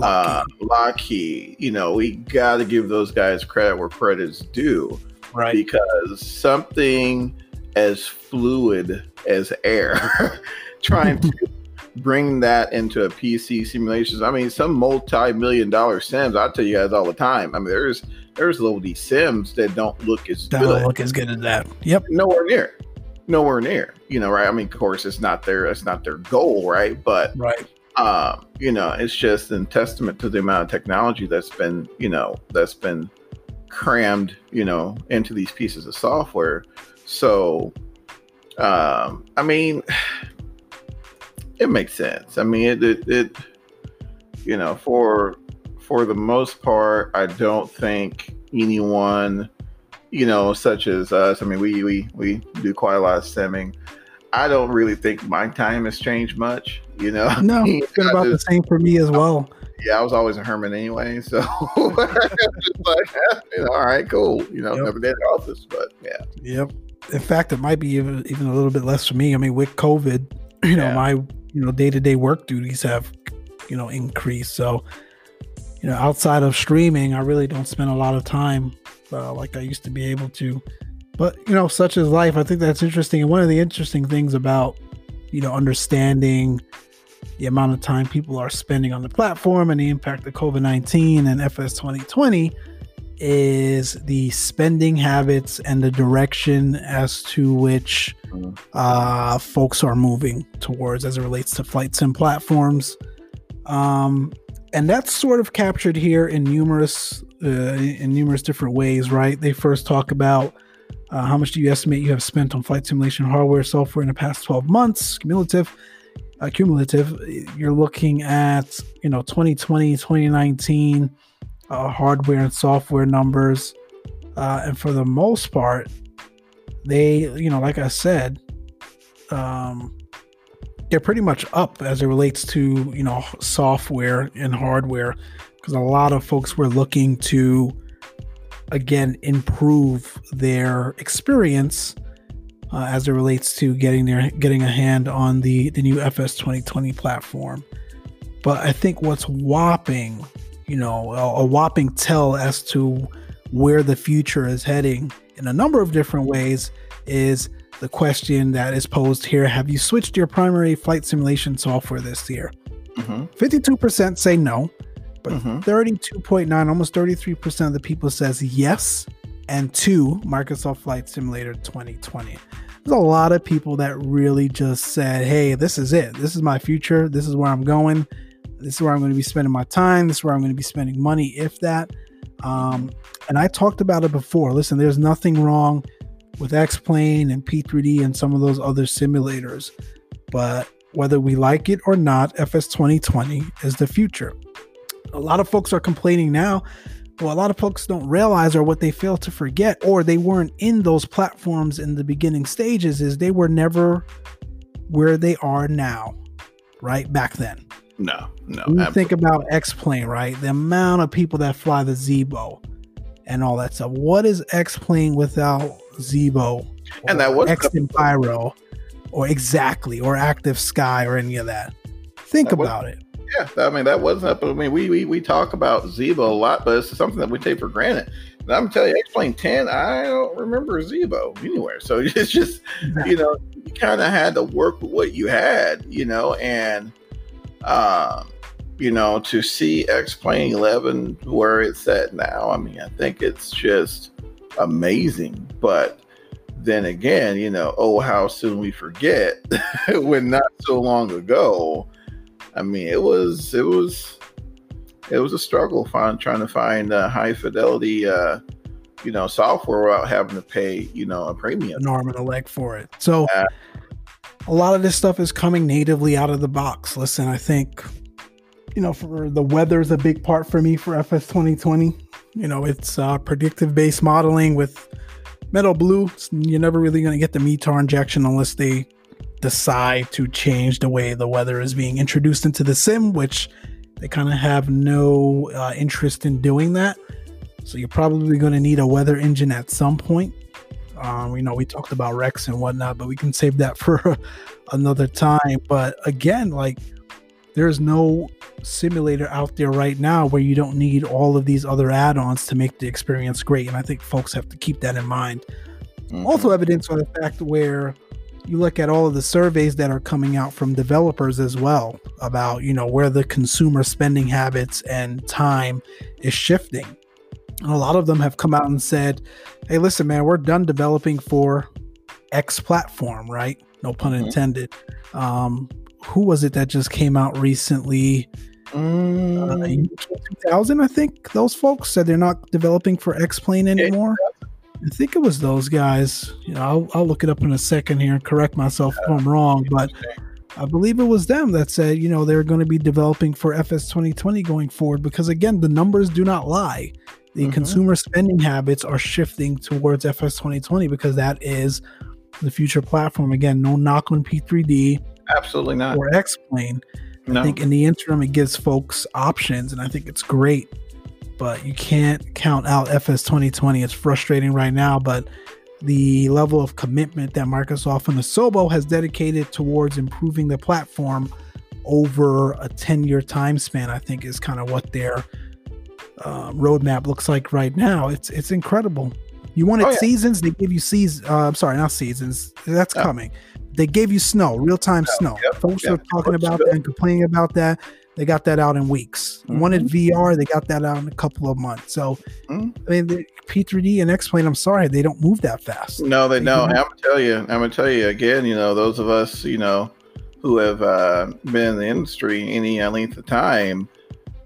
uh, Lockheed. You know, we got to give those guys credit where credit's due, right? Because something as fluid as air, trying to bring that into a PC simulations. I mean, some multi-million dollar sims. I tell you guys all the time. I mean, there's there's little these sims that don't look as don't good. look as good as that. Yep, nowhere near, nowhere near. You know, right? I mean, of course, it's not their it's not their goal, right? But right um, you know, it's just a testament to the amount of technology that's been, you know, that's been crammed, you know, into these pieces of software. So, um, I mean, it makes sense. I mean, it, it, it, you know, for for the most part, I don't think anyone you know, such as us. I mean, we we we do quite a lot of simming. I don't really think my time has changed much. You know, no, it's been about just, the same for me as well. Yeah, I was always a hermit anyway, so like, you know, all right, cool. You know, yep. never did office, but yeah. Yep. In fact, it might be even even a little bit less for me. I mean, with COVID, you know, yeah. my you know day to day work duties have you know increased. So, you know, outside of streaming, I really don't spend a lot of time uh, like I used to be able to. But you know, such is life. I think that's interesting. And one of the interesting things about you know understanding the amount of time people are spending on the platform and the impact of COVID nineteen and FS twenty twenty is the spending habits and the direction as to which mm-hmm. uh, folks are moving towards as it relates to flight sim platforms. Um, and that's sort of captured here in numerous uh, in numerous different ways, right? They first talk about uh, how much do you estimate you have spent on flight simulation hardware software in the past 12 months, cumulative. Uh, cumulative, you're looking at you know 2020, 2019 uh, hardware and software numbers, uh, and for the most part, they you know like I said, um, they're pretty much up as it relates to you know software and hardware because a lot of folks were looking to again improve their experience uh, as it relates to getting their getting a hand on the the new FS 2020 platform. But I think what's whopping, you know, a, a whopping tell as to where the future is heading in a number of different ways is the question that is posed here Have you switched your primary flight simulation software this year? Mm-hmm. 52% say no, but mm-hmm. 32.9, almost 33% of the people says yes, and two, Microsoft Flight Simulator 2020. There's a lot of people that really just said, hey, this is it. This is my future. This is where I'm going. This is where I'm going to be spending my time. This is where I'm going to be spending money, if that. Um, and I talked about it before. Listen, there's nothing wrong with X-Plane and P3D and some of those other simulators. But whether we like it or not, FS 2020 is the future. A lot of folks are complaining now. Well, a lot of folks don't realize or what they fail to forget, or they weren't in those platforms in the beginning stages, is they were never where they are now, right? Back then. No, no. When you think about X Plane, right? The amount of people that fly the Zibo and all that stuff. What is X Plane without Zibo, and that was X Pyro, or exactly, or Active Sky, or any of that. Think about was, it. Yeah, I mean that wasn't. I mean, we, we we talk about Zibo a lot, but it's something that we take for granted. And I'm telling you, X-Plane 10, I don't remember Zibo anywhere. So it's just, you know, you kind of had to work with what you had, you know, and, um, you know, to see X-Plane 11 where it's at now, I mean, I think it's just amazing. But then again, you know, oh, how soon we forget when not so long ago. I mean, it was it was it was a struggle find, trying to find uh, high fidelity, uh, you know, software without having to pay, you know, a premium, an arm and a leg for it. So. Uh, a lot of this stuff is coming natively out of the box. Listen, I think, you know, for the weather is a big part for me for FS 2020. You know, it's uh, predictive based modeling with Meteoblue. You're never really going to get the METAR injection unless they decide to change the way the weather is being introduced into the sim, which they kind of have no uh, interest in doing that. So you're probably going to need a weather engine at some point. Um, you know, we talked about Rex and whatnot, but we can save that for another time. But again, like there's no simulator out there right now where you don't need all of these other add-ons to make the experience great and i think folks have to keep that in mind mm-hmm. also evidence by the fact where you look at all of the surveys that are coming out from developers as well about you know where the consumer spending habits and time is shifting and a lot of them have come out and said hey listen man we're done developing for x platform right no pun mm-hmm. intended um, who was it that just came out recently? Mm. Uh, 2000, I think those folks said they're not developing for X Plane anymore. I think it was those guys. You know, I'll, I'll look it up in a second here and correct myself if I'm wrong, but I believe it was them that said, you know, they're going to be developing for FS 2020 going forward because, again, the numbers do not lie. the mm-hmm. consumer spending habits are shifting towards FS 2020 because that is the future platform. Again, no knock on P3D. Absolutely not. Or X-Plane. No. I think in the interim, it gives folks options, and I think it's great. But you can't count out FS 2020. It's frustrating right now, but the level of commitment that Microsoft and Asobo has dedicated towards improving the platform over a 10 year time span, I think is kind of what their uh, roadmap looks like right now. It's it's incredible. You wanted oh, yeah. seasons, they give you seasons. Uh, I'm sorry, not seasons. That's coming. They gave you snow, real time snow. Yep. Folks yep. are talking about that and complaining about that. They got that out in weeks. Mm-hmm. Wanted VR, they got that out in a couple of months. So, mm-hmm. I mean, the P3D and X-Plane, I'm sorry, they don't move that fast. No, they, they don't. I'm gonna tell you. I'm gonna tell you again. You know, those of us, you know, who have uh, been in the industry any length of time,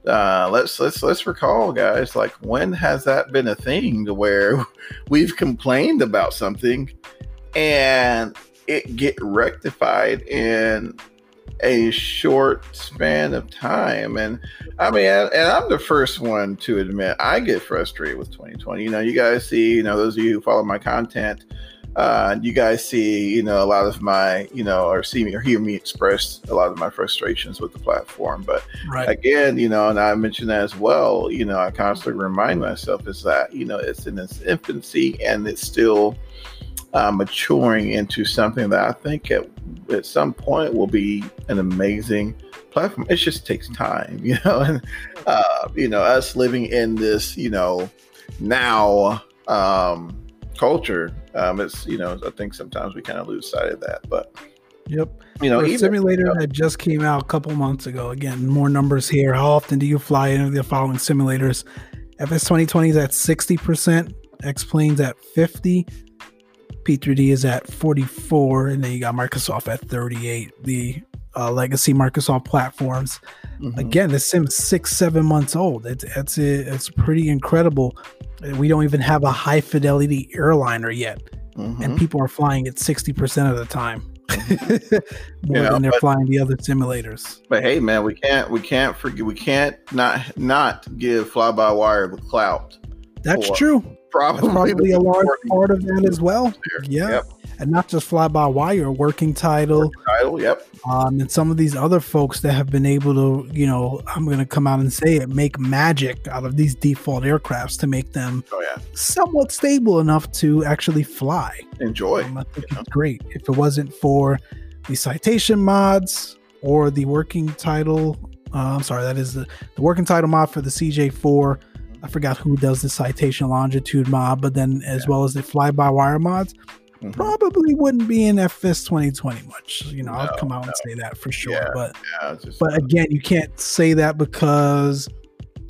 uh, let's let's let's recall, guys. Like, when has that been a thing to where we've complained about something and it get rectified in a short span of time. And I mean, and I'm the first one to admit I get frustrated with 2020. You know, you guys see, you know, those of you who follow my content, uh, you guys see, you know, a lot of my, you know, or see me or hear me express a lot of my frustrations with the platform. But right. again, you know, and I mentioned that as well, you know, I constantly remind myself is that, you know, it's in its infancy and it's still uh, maturing into something that I think at, at some point will be an amazing platform. It just takes time, you know, and uh, you know, us living in this, you know, now um, culture. Um, it's you know, I think sometimes we kind of lose sight of that, but. Yep. You know, even, simulator you know, that just came out a couple months ago. Again, more numbers here. How often do you fly into the following simulators? FS 2020 is at 60%, X Planes at 50, P3D is at 44, and then you got Microsoft at 38. The uh, legacy Microsoft platforms. Mm-hmm. Again, this sim's six, seven months old. It's it's it's pretty incredible. We don't even have a high fidelity airliner yet, mm-hmm. and people are flying it 60% of the time. Mm-hmm. more than they're but, flying the other simulators. But hey, man, we can't we can't forget we can't not not give fly by wire the clout. That's true probably, probably a large part of that as well. Yeah. Yep. And not just fly by wire, working title. Working title, yep. Um, and some of these other folks that have been able to, you know, I'm going to come out and say it, make magic out of these default aircrafts to make them oh, yeah. somewhat stable enough to actually fly. Enjoy. Um, I think it's great. If it wasn't for the citation mods or the working title, uh, I'm sorry, that is the, the working title mod for the CJ4 I forgot who does the citation longitude mod, but then as yeah. well as the fly by wire mods, mm-hmm. probably wouldn't be in FS 2020 much. You know, no, I'll come out no. and say that for sure. Yeah, but yeah, but again, you can't say that because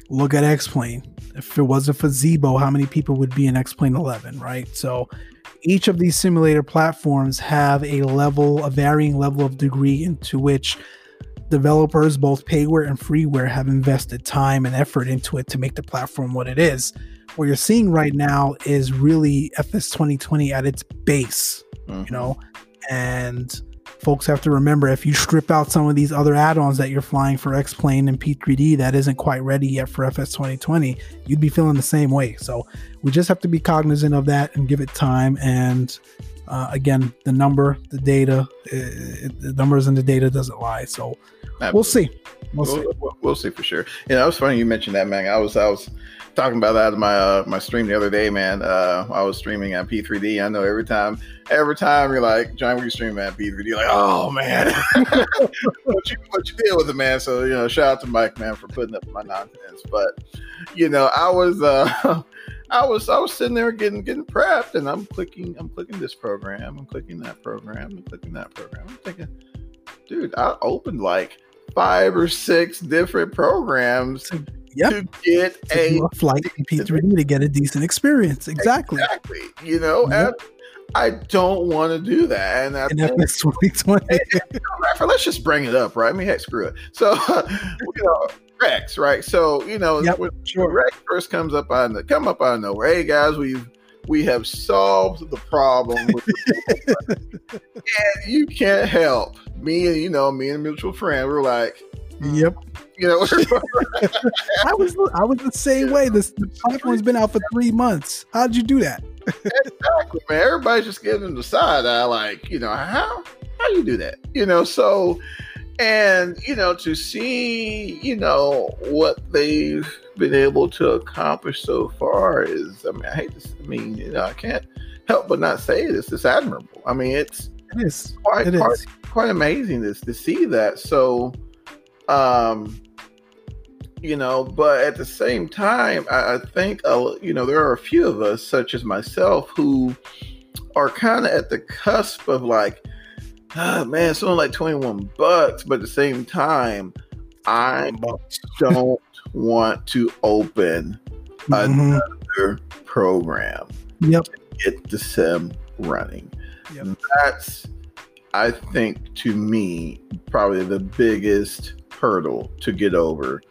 look at X Plane. If it wasn't for Zibo, how many people would be in X Plane 11, right? So each of these simulator platforms have a level, a varying level of degree into which developers, both payware and freeware, have invested time and effort into it to make the platform what it is. What you're seeing right now is really FS 2020 at its base, mm-hmm. you know, and folks have to remember if you strip out some of these other add-ons that you're flying for X-Plane and P3D that isn't quite ready yet for FS 2020, you'd be feeling the same way. So we just have to be cognizant of that and give it time and uh, again, the number, the data, it, it, the numbers and the data doesn't lie. So Absolutely. we'll see. We'll, we'll, see. We'll, we'll, see for sure. You know, it was funny you mentioned that, man. I was I was talking about that in my uh, my stream the other day, man. Uh, I was streaming on P3D. I know every time, every time you're like, John, we stream at P3D, you're like, oh man, what you what you deal with it, man. So you know, shout out to Mike, man, for putting up my nonsense. But you know, I was. Uh, I was I was sitting there getting getting prepped, and I'm clicking I'm clicking this program, I'm clicking that program, I'm clicking that program. I'm thinking, dude, I opened like five or six different programs yep. to get a flight P3D to get a decent experience. Exactly. Exactly. You know, yep. and I don't want to do that. And that's 2020. let's just bring it up, right? I mean, heck, screw it. So, you know, Rex, right? So you know, yep, when, sure. Rex first comes up on the come up on nowhere. Hey guys, we've we have solved the problem, the and you can't help me and you know me and a mutual friend. We're like, hmm, Yep. You know, I was I was the same way. This the platform's been out for three months. How'd you do that? exactly, man. Everybody's just giving the side eye, like, you know, how how you do that? You know, so and you know, to see, you know, what they've been able to accomplish so far is I mean, I hate this. I mean, you know, I can't help but not say this. It's admirable. I mean, it's It is. quite It quite, is. quite amazing to, to see that. So, um, you know, but at the same time, I, I think uh, you know there are a few of us, such as myself, who are kind of at the cusp of like, ah, man, it's only like twenty one bucks, but at the same time, I don't want to open Mhm. another program Yep. get the sim running. Yep. That's, I think, to me, probably the biggest hurdle to get over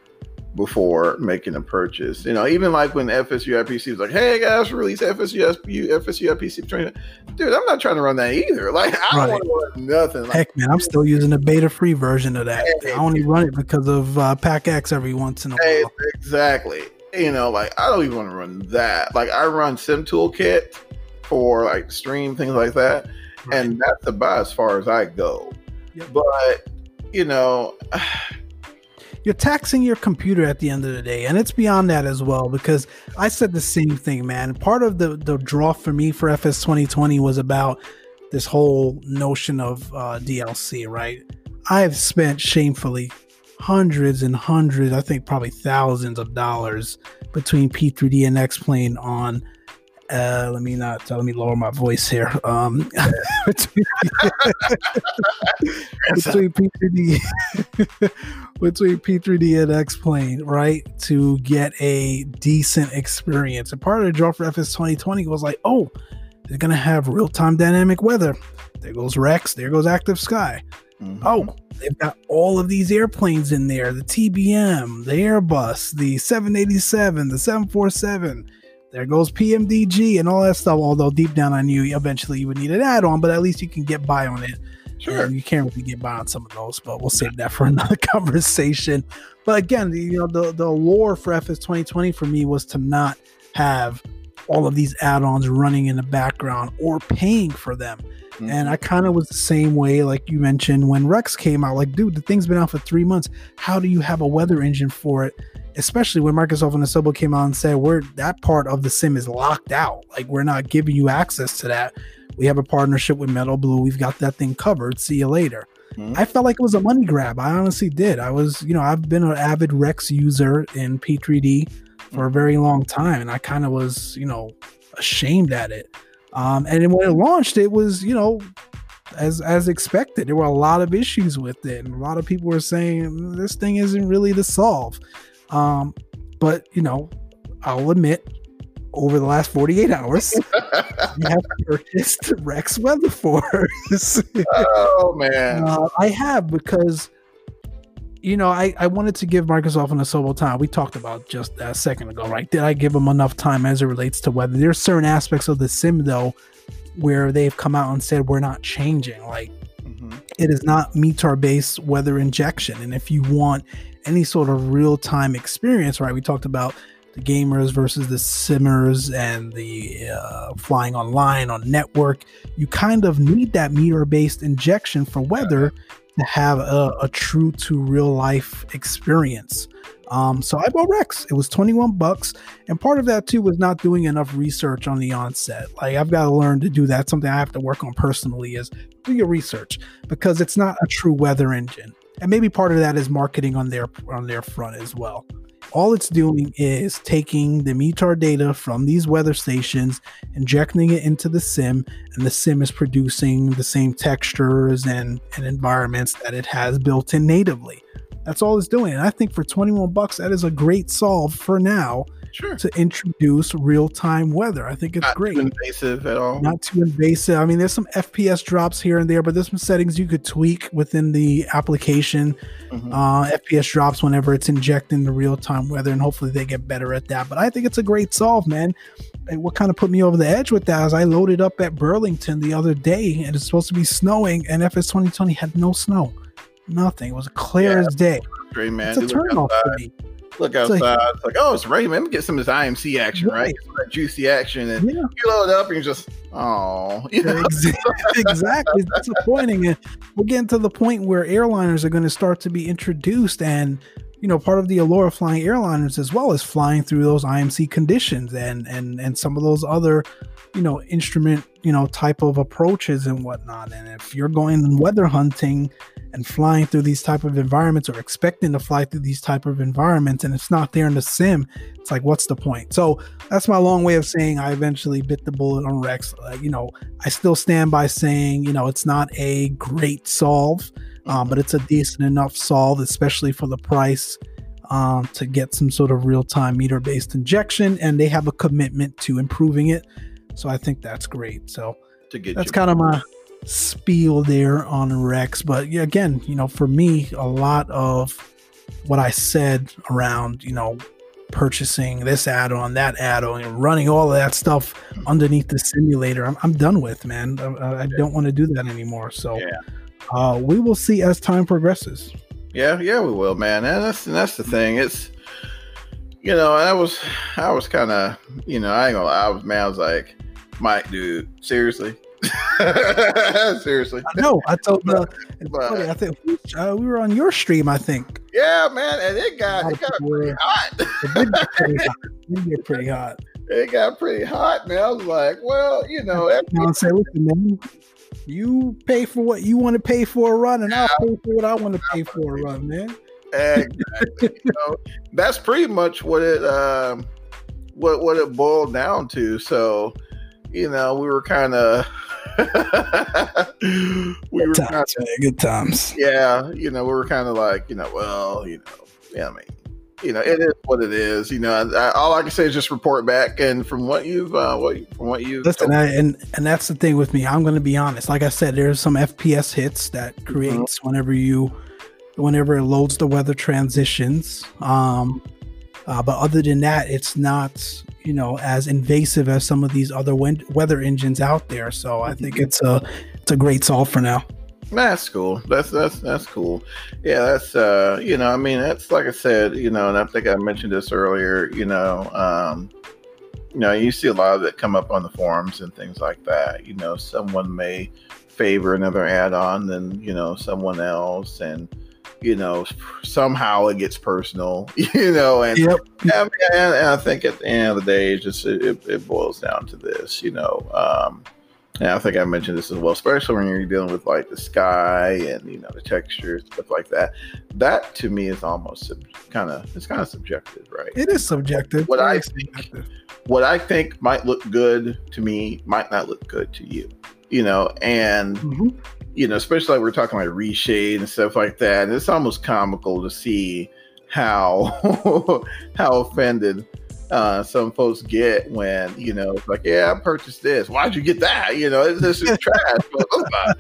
before making a purchase. You know, even like when FSU IPC was like, "Hey guys, release FSU FSU IPC training," dude, I'm not trying to run that either. Like, I Right. don't want to run nothing. Like, Heck, man, I'm still using the beta free version of that. I only run it because of uh, Pack X every once in a Hey, while. exactly. You know, like I don't even want to run that. Like I run Sim Toolkit for like stream things like that, and that's about as far as I go. Yep. But you know, you're taxing your computer at the end of the day and it's beyond that as well because i said the same thing man. Part of the the draw for me for fs 2020 was about this whole notion of uh, dlc right? I've spent shamefully hundreds and hundreds i think probably thousands of dollars between p3d and x-plane on uh, let me not let me lower my voice here. Um, between, between P3D between P3D and X Plane, right? To get a decent experience. And part of the draw for FS 2020 was like, oh, they're gonna have real time dynamic weather. There goes Rex. There goes Active Sky. mhm. Oh, they've got all of these airplanes in there: the TBM, the Airbus, the 787, the 747. There goes PMDG and all that stuff. Although deep down, I knew eventually you would need an add-on, but at least you can get by on it. sure. And you can't really get by on some of those, but we'll save that for another conversation. But again, the, you know, the the lore for FS 2020 for me was to not have all of these add-ons running in the background or paying for them. And I kind of was the same way, like you mentioned, when Rex came out. Like, dude, the thing's been out for three months. How do you have a weather engine for it? Especially when Microsoft and Asobo came out and said, "We're that part of the sim is locked out. Like, we're not giving you access to that. We have a partnership with Meteoblue. We've got that thing covered. See you later." Mhm. I felt like it was a money grab. I honestly did. I was, you know, I've been an avid Rex user in P3D for a very long time, and I kind of was, you know, ashamed at it. Um, and then when it launched, it was, you know, as as expected. There were a lot of issues with it, and a lot of people were saying this thing isn't really the solve. Um, but you know, I'll admit, over the last 48 hours, I have purchased Rex Weather Force. oh man. Uh, I have because you know I, I wanted to give Microsoft and Asobo time. We talked about just a second ago, right? Did I give them enough time as it relates to weather? There's certain aspects of the sim though where they've come out and said we're not changing. Like Mhm. it is not METAR based weather injection. And if you want any sort of real time experience, right? We talked about the gamers versus the simmers and the uh, flying online on network. You kind of need that METAR based injection for weather to have a, a true to real life experience. Um, so I bought Rex. It was 21 bucks. And part of that too was not doing enough research on the onset. Like I've got to learn to do that. Something I have to work on personally is do your research because it's not a true weather engine. And maybe part of that is marketing on their on their front as well. All it's doing is taking the METAR data from these weather stations, injecting it into the sim, and the sim is producing the same textures and, and environments that it has built in natively. That's all it's doing. And I think for 21 bucks, that is a great solve for now Sure. to introduce real time weather. I think it's Not great too invasive at all. not too invasive. I mean, there's some FPS drops here and there, but there's some settings you could tweak within the application. Mhm. Uh, FPS drops whenever it's injecting the real time weather, and hopefully they get better at that. But I think it's a great solve, man. And what kind of put me over the edge with that is I loaded up at Burlington the other day, and it's supposed to be snowing, and FS 2020 had no snow. Nothing. It was clear Yeah. as day. Great man. It's a You look turn off for me. Look It's like- outside. It's like, oh, it's raining. Let me get some of this IMC action, right? Right. Get some of that juicy action, and Yeah. you load up, and you're just, oh, you know? Exa- exactly. It's disappointing. And we're getting to the point where airliners are going to start to be introduced. And, you know, part of the allure of flying airliners as well is flying through those IMC conditions and and and some of those other, you know, instrument, you know, type of approaches and whatnot. And if you're going weather hunting and flying through these type of environments or expecting to fly through these type of environments and it's not there in the sim, it's like what's the point? So that's my long way of saying I eventually bit the bullet on Rex. Uh, you know, I still stand by saying, you know, it's not a great solve, um, but it's a decent enough solve, especially for the price um, to get some sort of real time METAR based injection. And they have a commitment to improving it. So I think that's great. So to get that's kind of my spiel there on Rex. But yeah, again, you know, for me, a lot of what I said around, you know, purchasing this add-on, that add-on, and running all of that stuff underneath the simulator, I'm, I'm done with, man. I, I don't want to do that anymore. So Yeah. uh, we will see as time progresses. Yeah, yeah, we will, man. And that's and that's the thing. It's you know, I was I was kind of you know I ain't gonna lie, I was man. I was like, Mike, dude, seriously, seriously. I know. I told But- I think uh, we were on your stream. I think Yeah, man, and it got it got pretty hot. it get pretty hot. It did pretty hot. it got pretty hot, man. I was like, well, you know, that- You say, listen, man, you pay for what you want to pay for a run, and I'll pay for what I want to pay for a run, man. Exactly. you know, that's pretty much what it um, what what it boiled down to. So, you know, we were kind of we were Good kind times, man. Good times. yeah, you know, we were kind of like, you know, well, you know, yeah, I mean, you know, it is what it is. You know, and I, all I can say is just report back, and from what you've, uh, what from what you, Listen, I, and and that's the thing with me. I'm going to be honest. Like I said, there's some FPS hits that creates whenever you, whenever it loads the weather transitions. Um, uh, but other than that, it's not you know as invasive as some of these other win- weather engines out there. So I think it's a it's a great solve for now. That's cool. That's that's that's cool. Yeah, that's uh, you know, I mean, that's like I said, you know, and I think I mentioned this earlier. You know, um, you know, you see a lot of it come up on the forums and things like that. You know, someone may favor another add-on than you know someone else, and you know, somehow it gets personal. You know, and Yep. I mean, and, and I think at the end of the day, it's just it, it, it boils down to this, you know. Um, and I think I mentioned this as well, especially when you're dealing with like the sky and you know the textures, stuff like that. That to me is almost sub- kind of it's kind of subjective, right? It is subjective. What I think- subjective. What I think might look good to me might not look good to you, you know. And Mhm. You know, especially like we're talking like reshade and stuff like that. And it's almost comical to see how how offended uh, some folks get when you know it's like, yeah, I purchased this. Why'd you get that? You know, this is trash. blah.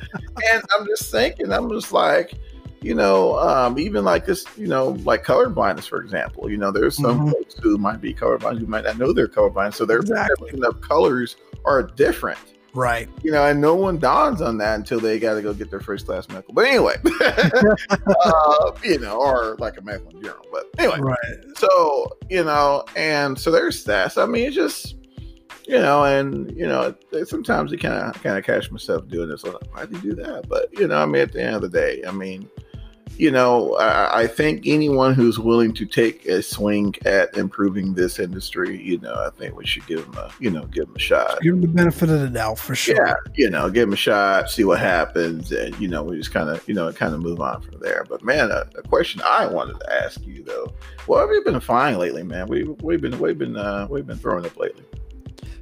and I'm just thinking, I'm just like, you know, um, even like this, you know, like color blindness, for example. You know, there's some Mhm. folks who might be colorblind who might not know they're colorblind, so their Exactly. perception of colors are different Right. you know, and no one dawns on that until they got to go get their first class medical. But anyway, uh, you know, or like a medical in general. But anyway, Right. so you know, and so there's that. So, I mean, it's just you know, and you know, sometimes you kind of kind of catch myself doing this. Like, Why do you do that? But you know, I mean, at the end of the day, I mean. You know, I, I think anyone who's willing to take a swing at improving this industry, you know, I think we should give them a, you know, give them a shot Give them the benefit of the doubt for sure. yeah, you know, give them a shot, see what happens, and you know, we just kind of, you know, kind of move on from there. But man, a, a question I wanted to ask you though, what have you been flying lately, man? We we've been we've been uh, we've been throwing up lately.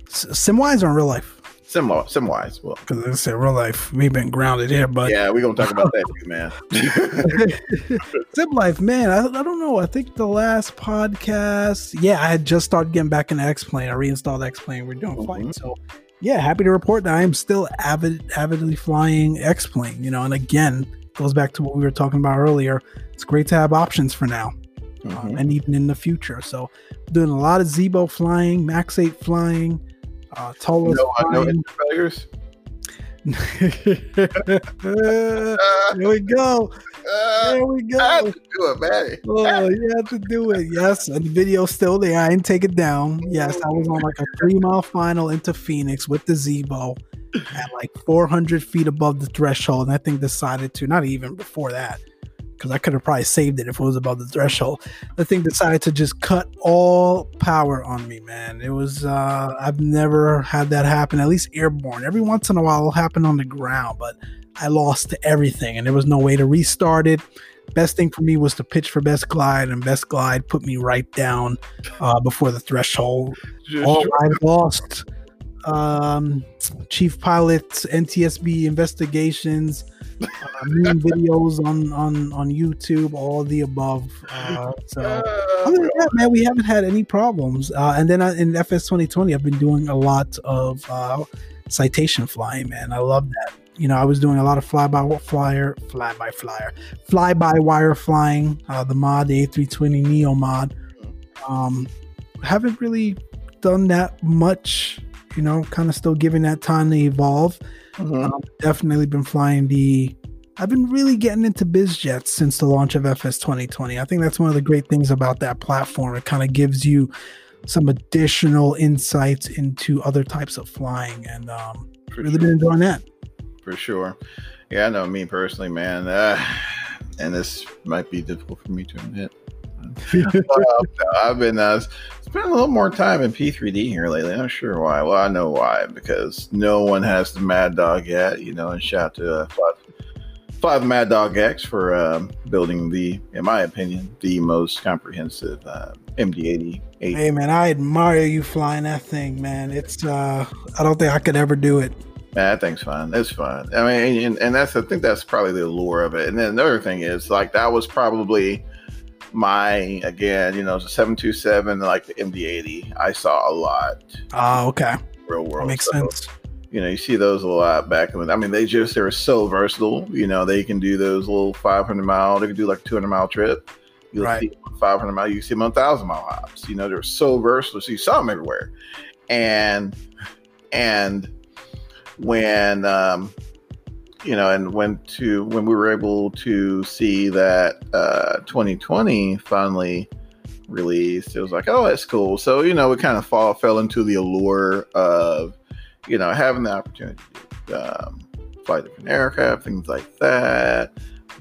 Simwise or in real life? Similar, simwise. Well, Because I said real life, we've been grounded here, but yeah, we're gonna talk about that too, man. Sim life, man. I, I don't know. I think the last podcast, yeah, I had just started getting back into X Plane. I reinstalled X Plane. We're doing flight, Mhm. so yeah, happy to report that I am still avid, avidly flying X Plane. You know, and again, goes back to what we were talking about earlier. It's great to have options for now, um, Mhm. and even in the future. So, doing a lot of Zibo flying, Max Eight flying, uh, Tolos no, uh, no engine failures. Here we go. Uh, There we I had go. to do it, man. Oh, you have to do it. Yes, and the video's still there. I didn't take it down. Yes, I was on like a three mile final into Phoenix with the Zibo at like 400 feet above the threshold. And I think decided to, not even before that, because I could have probably saved it if it was above the threshold. The thing decided to just cut all power on me, man. It was, uh, I've never had that happen, at least airborne. Every once in a while it'll happen on the ground, but I lost everything and there was no way to restart it. Best thing for me was to pitch for best glide, and best glide put me right down uh, before the threshold. Just- All I lost um, chief pilots, NTSB investigations, uh, mean videos on on on YouTube, all the above. Uh, so. Other than that, man, we haven't had any problems. Uh, and then I, in FS 2020, I've been doing a lot of uh, citation flying, man. I love that. You know, I was doing a lot of fly by flyer, fly by flyer, fly by wire flying, uh, the mod the A320 Neo mod. Um, haven't really done that much, you know, kind of still giving that time to evolve. Mhm. Um, definitely been flying the. I've been really getting into biz jets since the launch of FS 2020. I think that's one of the great things about that platform. It kind of gives you some additional insights into other types of flying, and um, For really sure. been enjoying that. for sure. Yeah, I know me personally, man. Uh, and this might be difficult for me to admit. I've been uh, spending a little more time in P3D here lately. I'm not sure why. Well, I know why because no one has the Mad Dog yet, you know. And shout out to uh, Five, Five Mad Dog X for um, building the, in my opinion, the most comprehensive uh, MD80. Hey man, I admire you flying that thing, man. It's uh, I don't think I could ever do it. Man, that thing's fun. It's fun. I mean, and, and that's I think that's probably the allure of it. And then another thing is like that was probably my again, you know, the seven two seven, like the MD eighty. I saw a lot Oh, okay, real that world. makes So, sense. You know, you see those a lot back in. the- I mean, they just they're so versatile. You know, they can do those little five hundred mile. They can do like two hundred mile trip. You'll Right. see five hundred mile. You see them on thousand mile hops. You know, they're so versatile. So you saw them everywhere. And and when um, you know, and when to when we were able to see that uh, 2020 finally released, it was like, oh, that's cool. So you know, we kind of fall fell into the allure of you know having the opportunity to um, fly different aircraft, things like that.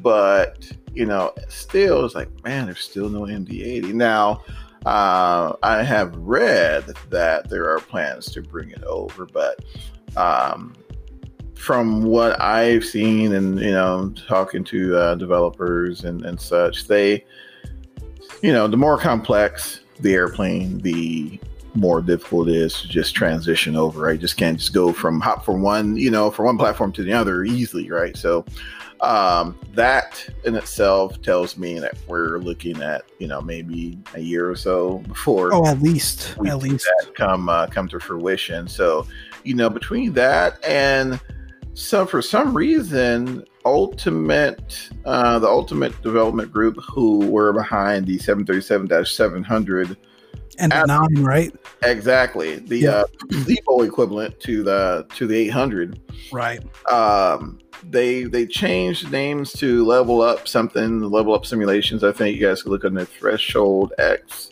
But you know, still, it's like, man, there's still no MD-80 now. Uh, I have read that there are plans to bring it over, but um, from what I've seen and you know talking to uh, developers and, and such, they you know the more complex the airplane, the more difficult it is to just transition over. Right, just can't just go from hop from one you know from one platform to the other easily. Right, so um, that in itself tells me that we're looking at you know maybe a year or so before Oh, at least, at least. that come uh, come to fruition. So, you know, between that and so for some reason, Ultimate, uh, the Ultimate Development Group, who were behind the 737-700, And the nine, right? exactly the Yeah. uh, Zibo equivalent to the to the 800. Right. Um, they they changed names to Level Up something, Level Up Simulations. I think you guys can look the Threshold X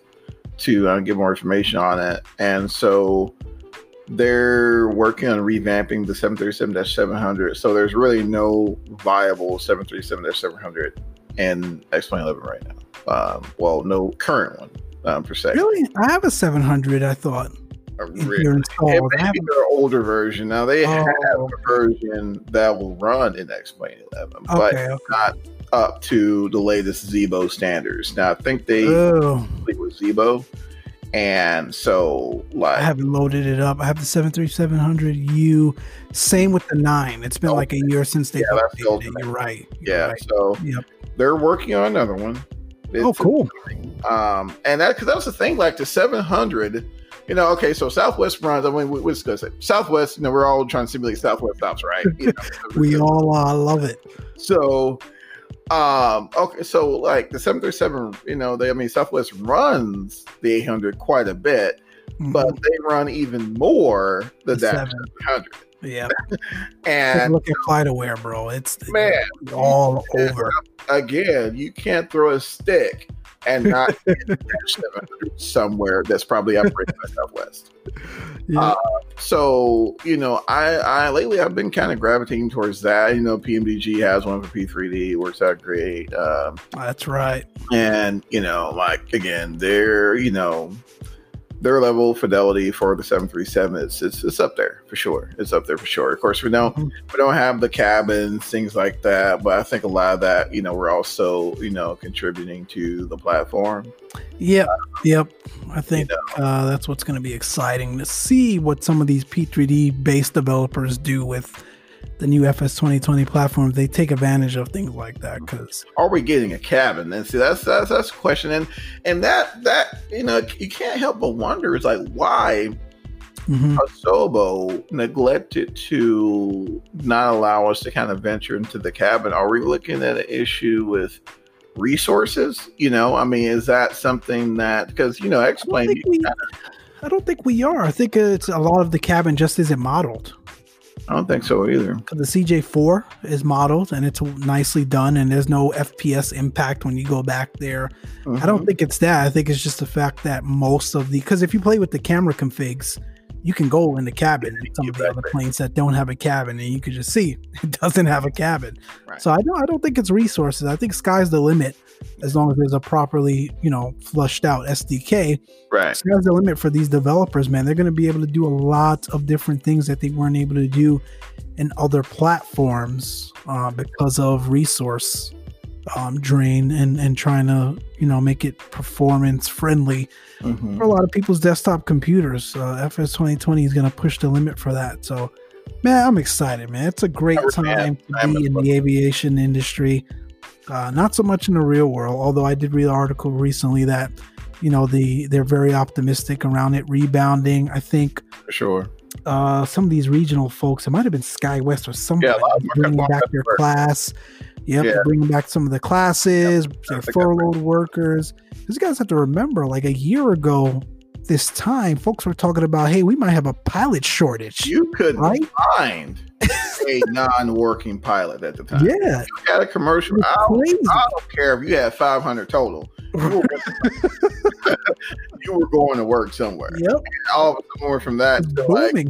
to uh, get more information on it. And so they're working on revamping the 737-700. So there's really no viable 737-700 in X-Plane 11 right now. Um, well, no current one um, per se. Really? I have a 700, I thought. Re- you're it may be their older version. Now they have Oh. a version that will run in X-Plane 11, but Okay. okay. not up to the latest Zibo standards. Now I think they Oh, complete with Zibo, and so like I haven't loaded it up. I have the 73700U. Same with the 9. It's been Oh, like a year since they yeah, that's updated it. You're right. You're yeah, right. so Yep. they're working on another one. Oh, cool. Um, and that because that was the thing, like the 700. You know, okay, so Southwest runs. I mean, we, we're just gonna say Southwest. You know, we're all trying to simulate Southwest stops, right? You know, We all uh, love it. So, um, okay, so like the 737, you know, they, I mean, Southwest runs the 800 quite a bit, but they run even more than The that 700. Yeah, And look at FlightAware, bro. It's man, all over. again, you can't throw a stick and not hit that 700 somewhere that's probably operated by Southwest. Yeah. Uh, So you know, I, I lately I've been kind of gravitating towards that. You know, PMDG has one for P3D, works out great. Um, That's right. and you know, like again, their you know their level of fidelity for the 737 is it's, it's up there for sure. It's up there for sure. Of course, we don't Mhm. we don't have the cabins, things like that, but I think a lot of that, you know, we're also you know contributing to the platform. Yep, yep. I think uh, that's what's going to be exciting to see what some of these P3D based developers do with the new FS 2020 platform. They take advantage of things like that because Are we getting a cabin? And see, that's that's that's a question, and and that that you know you can't help but wonder is like why Mhm. Asobo neglected to not allow us to kind of venture into the cabin. Are we looking at an issue with resources? You know, I mean, is that something that because you know, I don't explain we. I don't think we are. I think it's a lot of the cabin just isn't modeled. I don't think so either. because the CJ4 is modeled and it's nicely done, and there's no FPS impact when you go back there. I don't Mhm. think it's that. I think it's just the fact that most of the because if you play with the camera configs, you can go in the cabin and some of the other planes that don't have a cabin, and you can just see it doesn't have a cabin. Right. So I don't. I don't think it's resources. I think sky's the limit as long as there's a properly you know flushed out SDK. right. Sky's the limit for these developers, man. They're going to be able to do a lot of different things that they weren't able to do in other platforms uh, because of resource um, drain and and trying to you know make it performance friendly Mhm. for a lot of people's desktop computers. Uh, FS 2020 is going to push the limit for that. So, man, I'm excited, man. It's a great time to I'm be in the aviation industry. Uh, not so much in the real world, although I did read an article recently that you know the they're very optimistic around it rebounding. I think For sure. uh, some of these regional folks, it might have been SkyWest or somebody, Yeah, a lot of them are bringing back their work. class. Yep, Yeah. bringing back some of the classes, their I think I furloughed workers. Because you guys have to remember, like a year ago, this time, folks were talking about, hey, we might have a pilot shortage. You couldn't Right? find a non-working pilot at the time. yeah, You had a commercial. I don't. I don't care if you had 500 total. You were, you were going to work somewhere. Yep, All of a sudden, from that, to like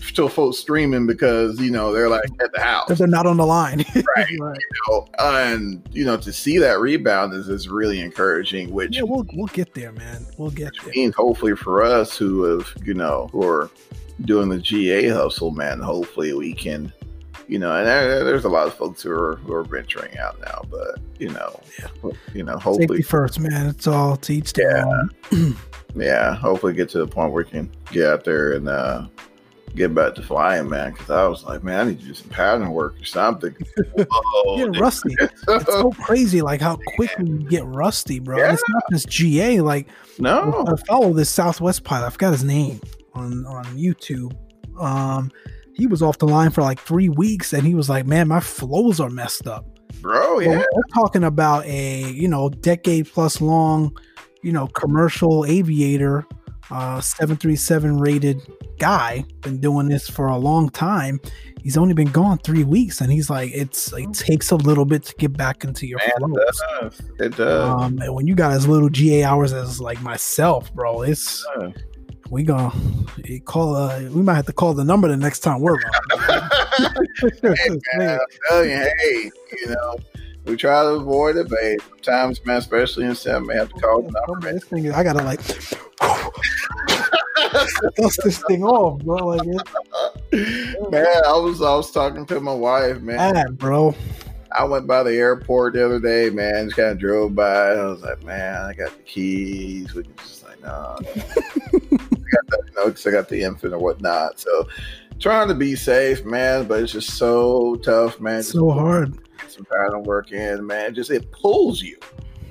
still folks streaming because you know they're like at the house. Because they're not on the line. Right. right. know, and you know to see that rebound is, is really encouraging which Yeah, we'll we'll get there, man. We'll get there. means hopefully for us who have you know who are doing the ga hustle man hopefully we can you know and there, there's a lot of folks who are who are venturing out now but you know Yeah. you know Safety hopefully first, man. It's all to each their Yeah. yeah hopefully get to the point where we can get out there and uh get back to flying man because i was like man i need to do some pattern work or something Whoa, Yeah, rusty. It's so crazy, like how quickly you get rusty, bro. And It's not just GA. Like no I follow this Southwest pilot. I forgot his name on on YouTube. Um, he was off the line for like three weeks, and he was like, "Man, my flows are messed up." bro Well, yeah we're talking about a you know decade plus long, you know, commercial aviator, uh, seven three seven rated guy. Been doing this for a long time. He's only been gone three weeks, and he's like, it's it takes a little bit to get back into your Man, it does. It does. Um, and when you got as little GA hours as like myself, bro, it's we gonna call. Uh, we might have to call the number the next time we're hey, man, you, hey, you know, we try to avoid it, but sometimes, man, especially in seven, may have to call the This thing, is- I gotta like dust this thing off, bro. Like it's man, I was I was talking to my wife, man. bad, bro. I went by the airport the other day, man. Just kind of drove by, and I was like, man, I got the keys. We can just like, no, I got the, you know, 'cause I got the infant or whatnot. So, trying to be safe, man, but it's just so tough, man. So hard. Some pattern work in, man. Just it pulls you.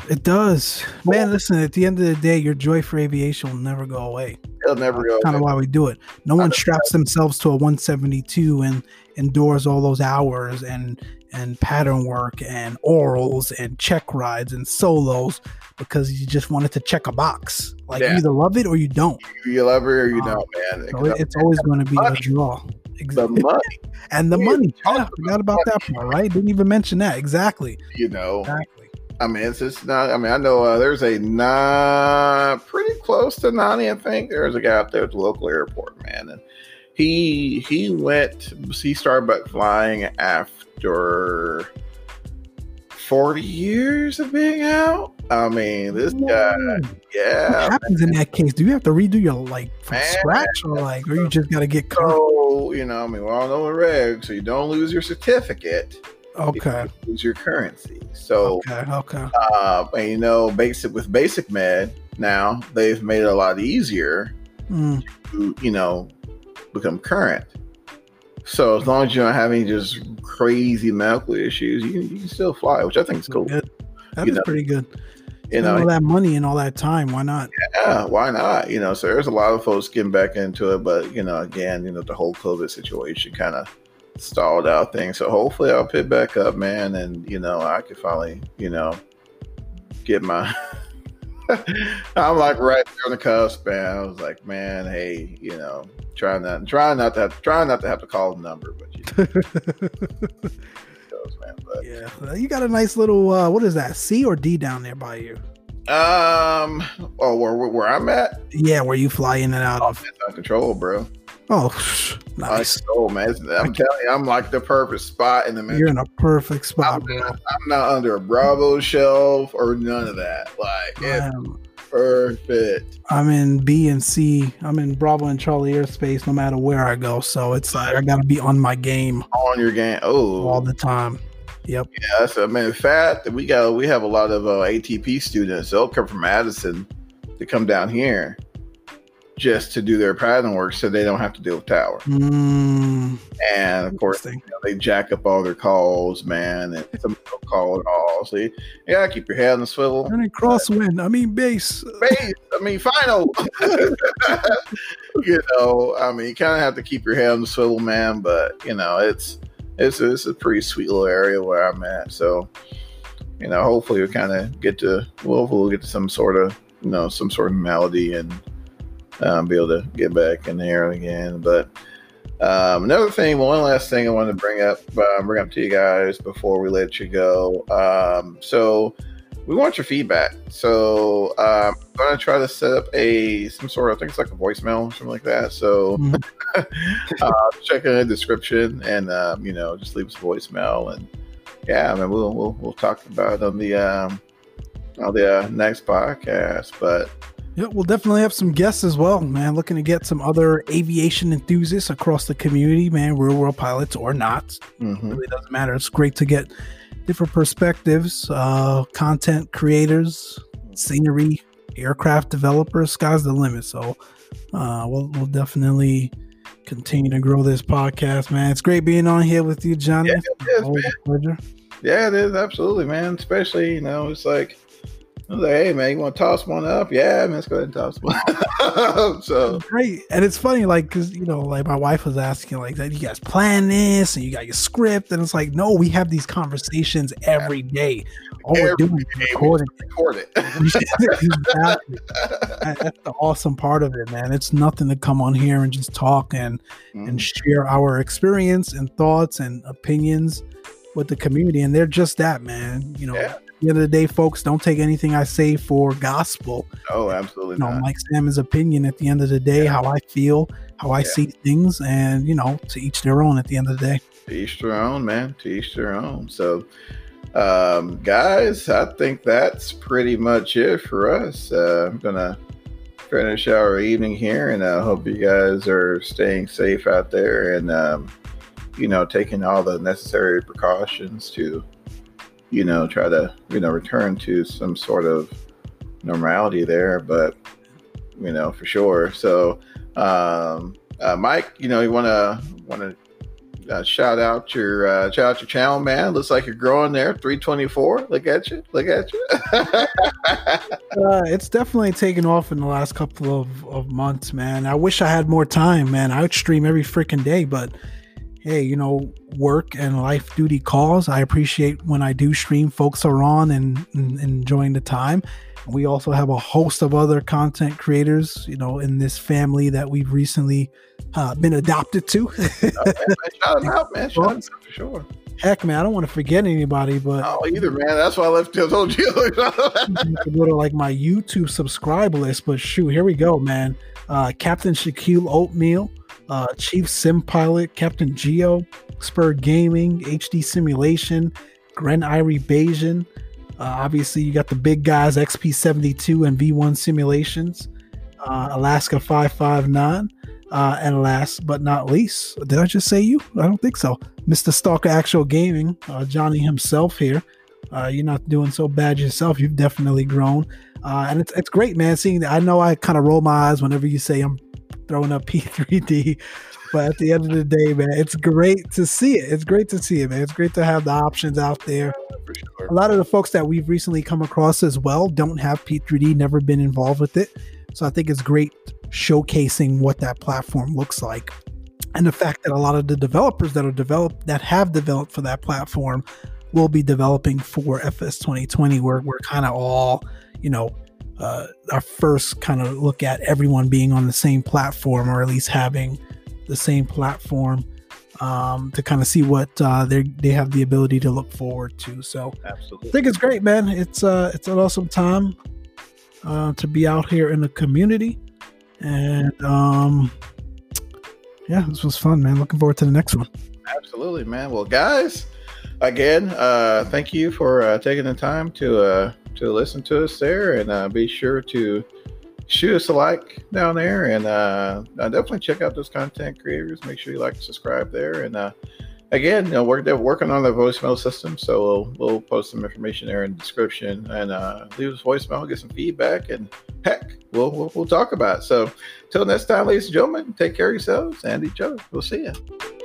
It does, man. Listen, at the end of the day, your joy for aviation will never go away. It'll never go. Kind of why we do it. No one straps themselves to a 172 and endures all those hours and and pattern work and orals and check rides and solos because you just wanted to check a box. Like yeah. you either love it or you don't. You love it or you um, don't, man. So it's always going to be a draw. Exactly. The money. and the yeah, money. Yeah, forgot about money. that part, right? Didn't even mention that. Exactly. You know. Exactly. I mean, it's just not. I mean, I know uh, there's a not pretty close to Nani. I think there's a guy out there at the local airport, man, and he he went. He started back flying after 40 years of being out. I mean, this guy, yeah. What happens man. in that case? Do you have to redo your like from man, scratch, or like, or you just got to get caught? So, you know, I mean, we all know the regs, so you don't lose your certificate. Okay. You lose your currency. So, okay, okay. Uh, and you know, basic with basic med now, they've made it a lot easier mm. to, you know, become current. So as long as you don't have any just crazy medical issues, you can, you can still fly, which I think is cool. Good. That is know? pretty good. You know, all that money and all that time. Why not? Yeah, why not? You know, so there's a lot of folks getting back into it, but you know, again, you know, the whole COVID situation kind of stalled out things. So hopefully, I'll pick back up, man, and you know, I could finally, you know, get my. I'm like right there on the cusp, man. I was like, man, hey, you know, trying not, trying not to, have, trying not to have to call the number, but you know. man. But yeah, you got a nice little uh, what is that? C or D down there by you? Um, oh, where where I'm at? Yeah, where you fly in and out oh, of? On control, bro. Oh, nice. Oh man, I'm telling you, I'm like the perfect spot in the middle. You're in a perfect spot, I'm, bro. I'm not under a Bravo shelf or none of that. Like, perfect. I'm in B and C. I'm in Bravo and Charlie airspace no matter where I go. So it's like I gotta be on my game. On your game. Oh, all the time. Yep. Yeah, that's I mean, in fact we got we have a lot of uh, ATP students. They'll come from Addison to come down here just to do their pattern work, so they don't have to deal with tower. Mm, and of course, you know, they jack up all their calls, man, and some don't call at all. So you, gotta keep your head on the swivel. Turning crosswind. I mean base. Base. I mean final. you know, I mean, you kind of have to keep your head on the swivel, man. But you know, it's it's a, it's a pretty sweet little area where I'm at. So, you know, hopefully we kind of get to we'll, we'll get to some sort of you know some sort of melody and um, be able to get back in there again. But um, another thing, one last thing I wanted to bring up, uh, bring up to you guys before we let you go. Um, so we want your feedback. So um, I'm going to try to set up a some sort of I think it's like a voicemail or something like that. So mm-hmm. uh, check in the description and um, you know just leave us a voicemail and yeah, I mean we'll we'll, we'll talk about it on the um, on the uh, next podcast. But yeah, we'll definitely have some guests as well, man. Looking to get some other aviation enthusiasts across the community, man, real world pilots or not. Mm-hmm. It really doesn't matter. It's great to get different perspectives, uh, content creators, scenery, aircraft developers. Sky's the limit. So uh, we'll, we'll definitely continue to grow this podcast, man. It's great being on here with you, Johnny. Yeah, it is, man. pleasure. Yeah, it is absolutely, man. Especially, you know, it's like I was like, hey man, you want to toss one up? Yeah, man, let's go ahead and toss one. Up. so great, and it's funny, like, cause you know, like my wife was asking, like, that you guys plan this and you got your script, and it's like, no, we have these conversations every day. All every we're doing is recording. Record it. exactly. That's the awesome part of it, man. It's nothing to come on here and just talk and mm-hmm. and share our experience and thoughts and opinions with the community, and they're just that, man. You know. Yeah the end of the day, folks, don't take anything I say for gospel. Oh, absolutely. You know. Mike Salmon's opinion at the end of the day, yeah. how I feel, how I yeah. see things, and you know, to each their own at the end of the day. To each their own, man. To each their own. So um, guys, I think that's pretty much it for us. Uh, I'm gonna finish our evening here, and I hope you guys are staying safe out there and um, you know taking all the necessary precautions to you know, try to, you know, return to some sort of normality there, but, you know, for sure. So, um, uh, Mike, you know, you want to, want to uh, shout out your uh, shout out your channel, man. Looks like you're growing there. 324. Look at you. Look at you. uh, it's definitely taken off in the last couple of, of months, man. I wish I had more time, man. I would stream every freaking day, but hey, you know, work and life duty calls. I appreciate when I do stream, folks are on and, and enjoying the time. We also have a host of other content creators, you know, in this family that we've recently uh, been adopted to. oh, man, shout out, man. Shout out for sure. Heck, man, I don't want to forget anybody, but oh, either man. That's why I left. I told you. go to like my YouTube subscribe list, but shoot, here we go, man. Uh, Captain Shaquille Oatmeal, uh, Chief Sim Pilot, Captain Geo, Spur Gaming, HD Simulation, Gren Irie Bayesian. Uh, obviously, you got the big guys XP72 and V1 Simulations, uh, Alaska 559. Uh, and last but not least, did I just say you? I don't think so. Mr. Stalker Actual Gaming, uh, Johnny himself here. Uh, you're not doing so bad yourself. You've definitely grown. Uh, and it's, it's great, man, seeing that. I know I kind of roll my eyes whenever you say I'm throwing up P3D, but at the end of the day, man, it's great to see it. It's great to see it, man. It's great to have the options out there. Sure. A lot of the folks that we've recently come across as well don't have P3D, never been involved with it. So I think it's great showcasing what that platform looks like and the fact that a lot of the developers that are developed that have developed for that platform will be developing for FS 2020 where we're kind of all you know uh, our first kind of look at everyone being on the same platform or at least having the same platform um, to kind of see what uh, they they have the ability to look forward to. So Absolutely. I think it's great, man. It's uh it's an awesome time uh, to be out here in the community. And um, yeah, this was fun, man. Looking forward to the next one. Absolutely, man. Well, guys, again, uh, thank you for uh, taking the time to uh, to listen to us there, and uh, be sure to shoot us a like down there, and uh, definitely check out those content creators. Make sure you like, and subscribe there, and uh, again, you know, we're they're working on the voicemail system, so we'll, we'll post some information there in the description and uh, leave us voicemail, get some feedback, and heck, we'll, we'll we'll talk about it. So, till next time, ladies and gentlemen, take care of yourselves and each other. We'll see you.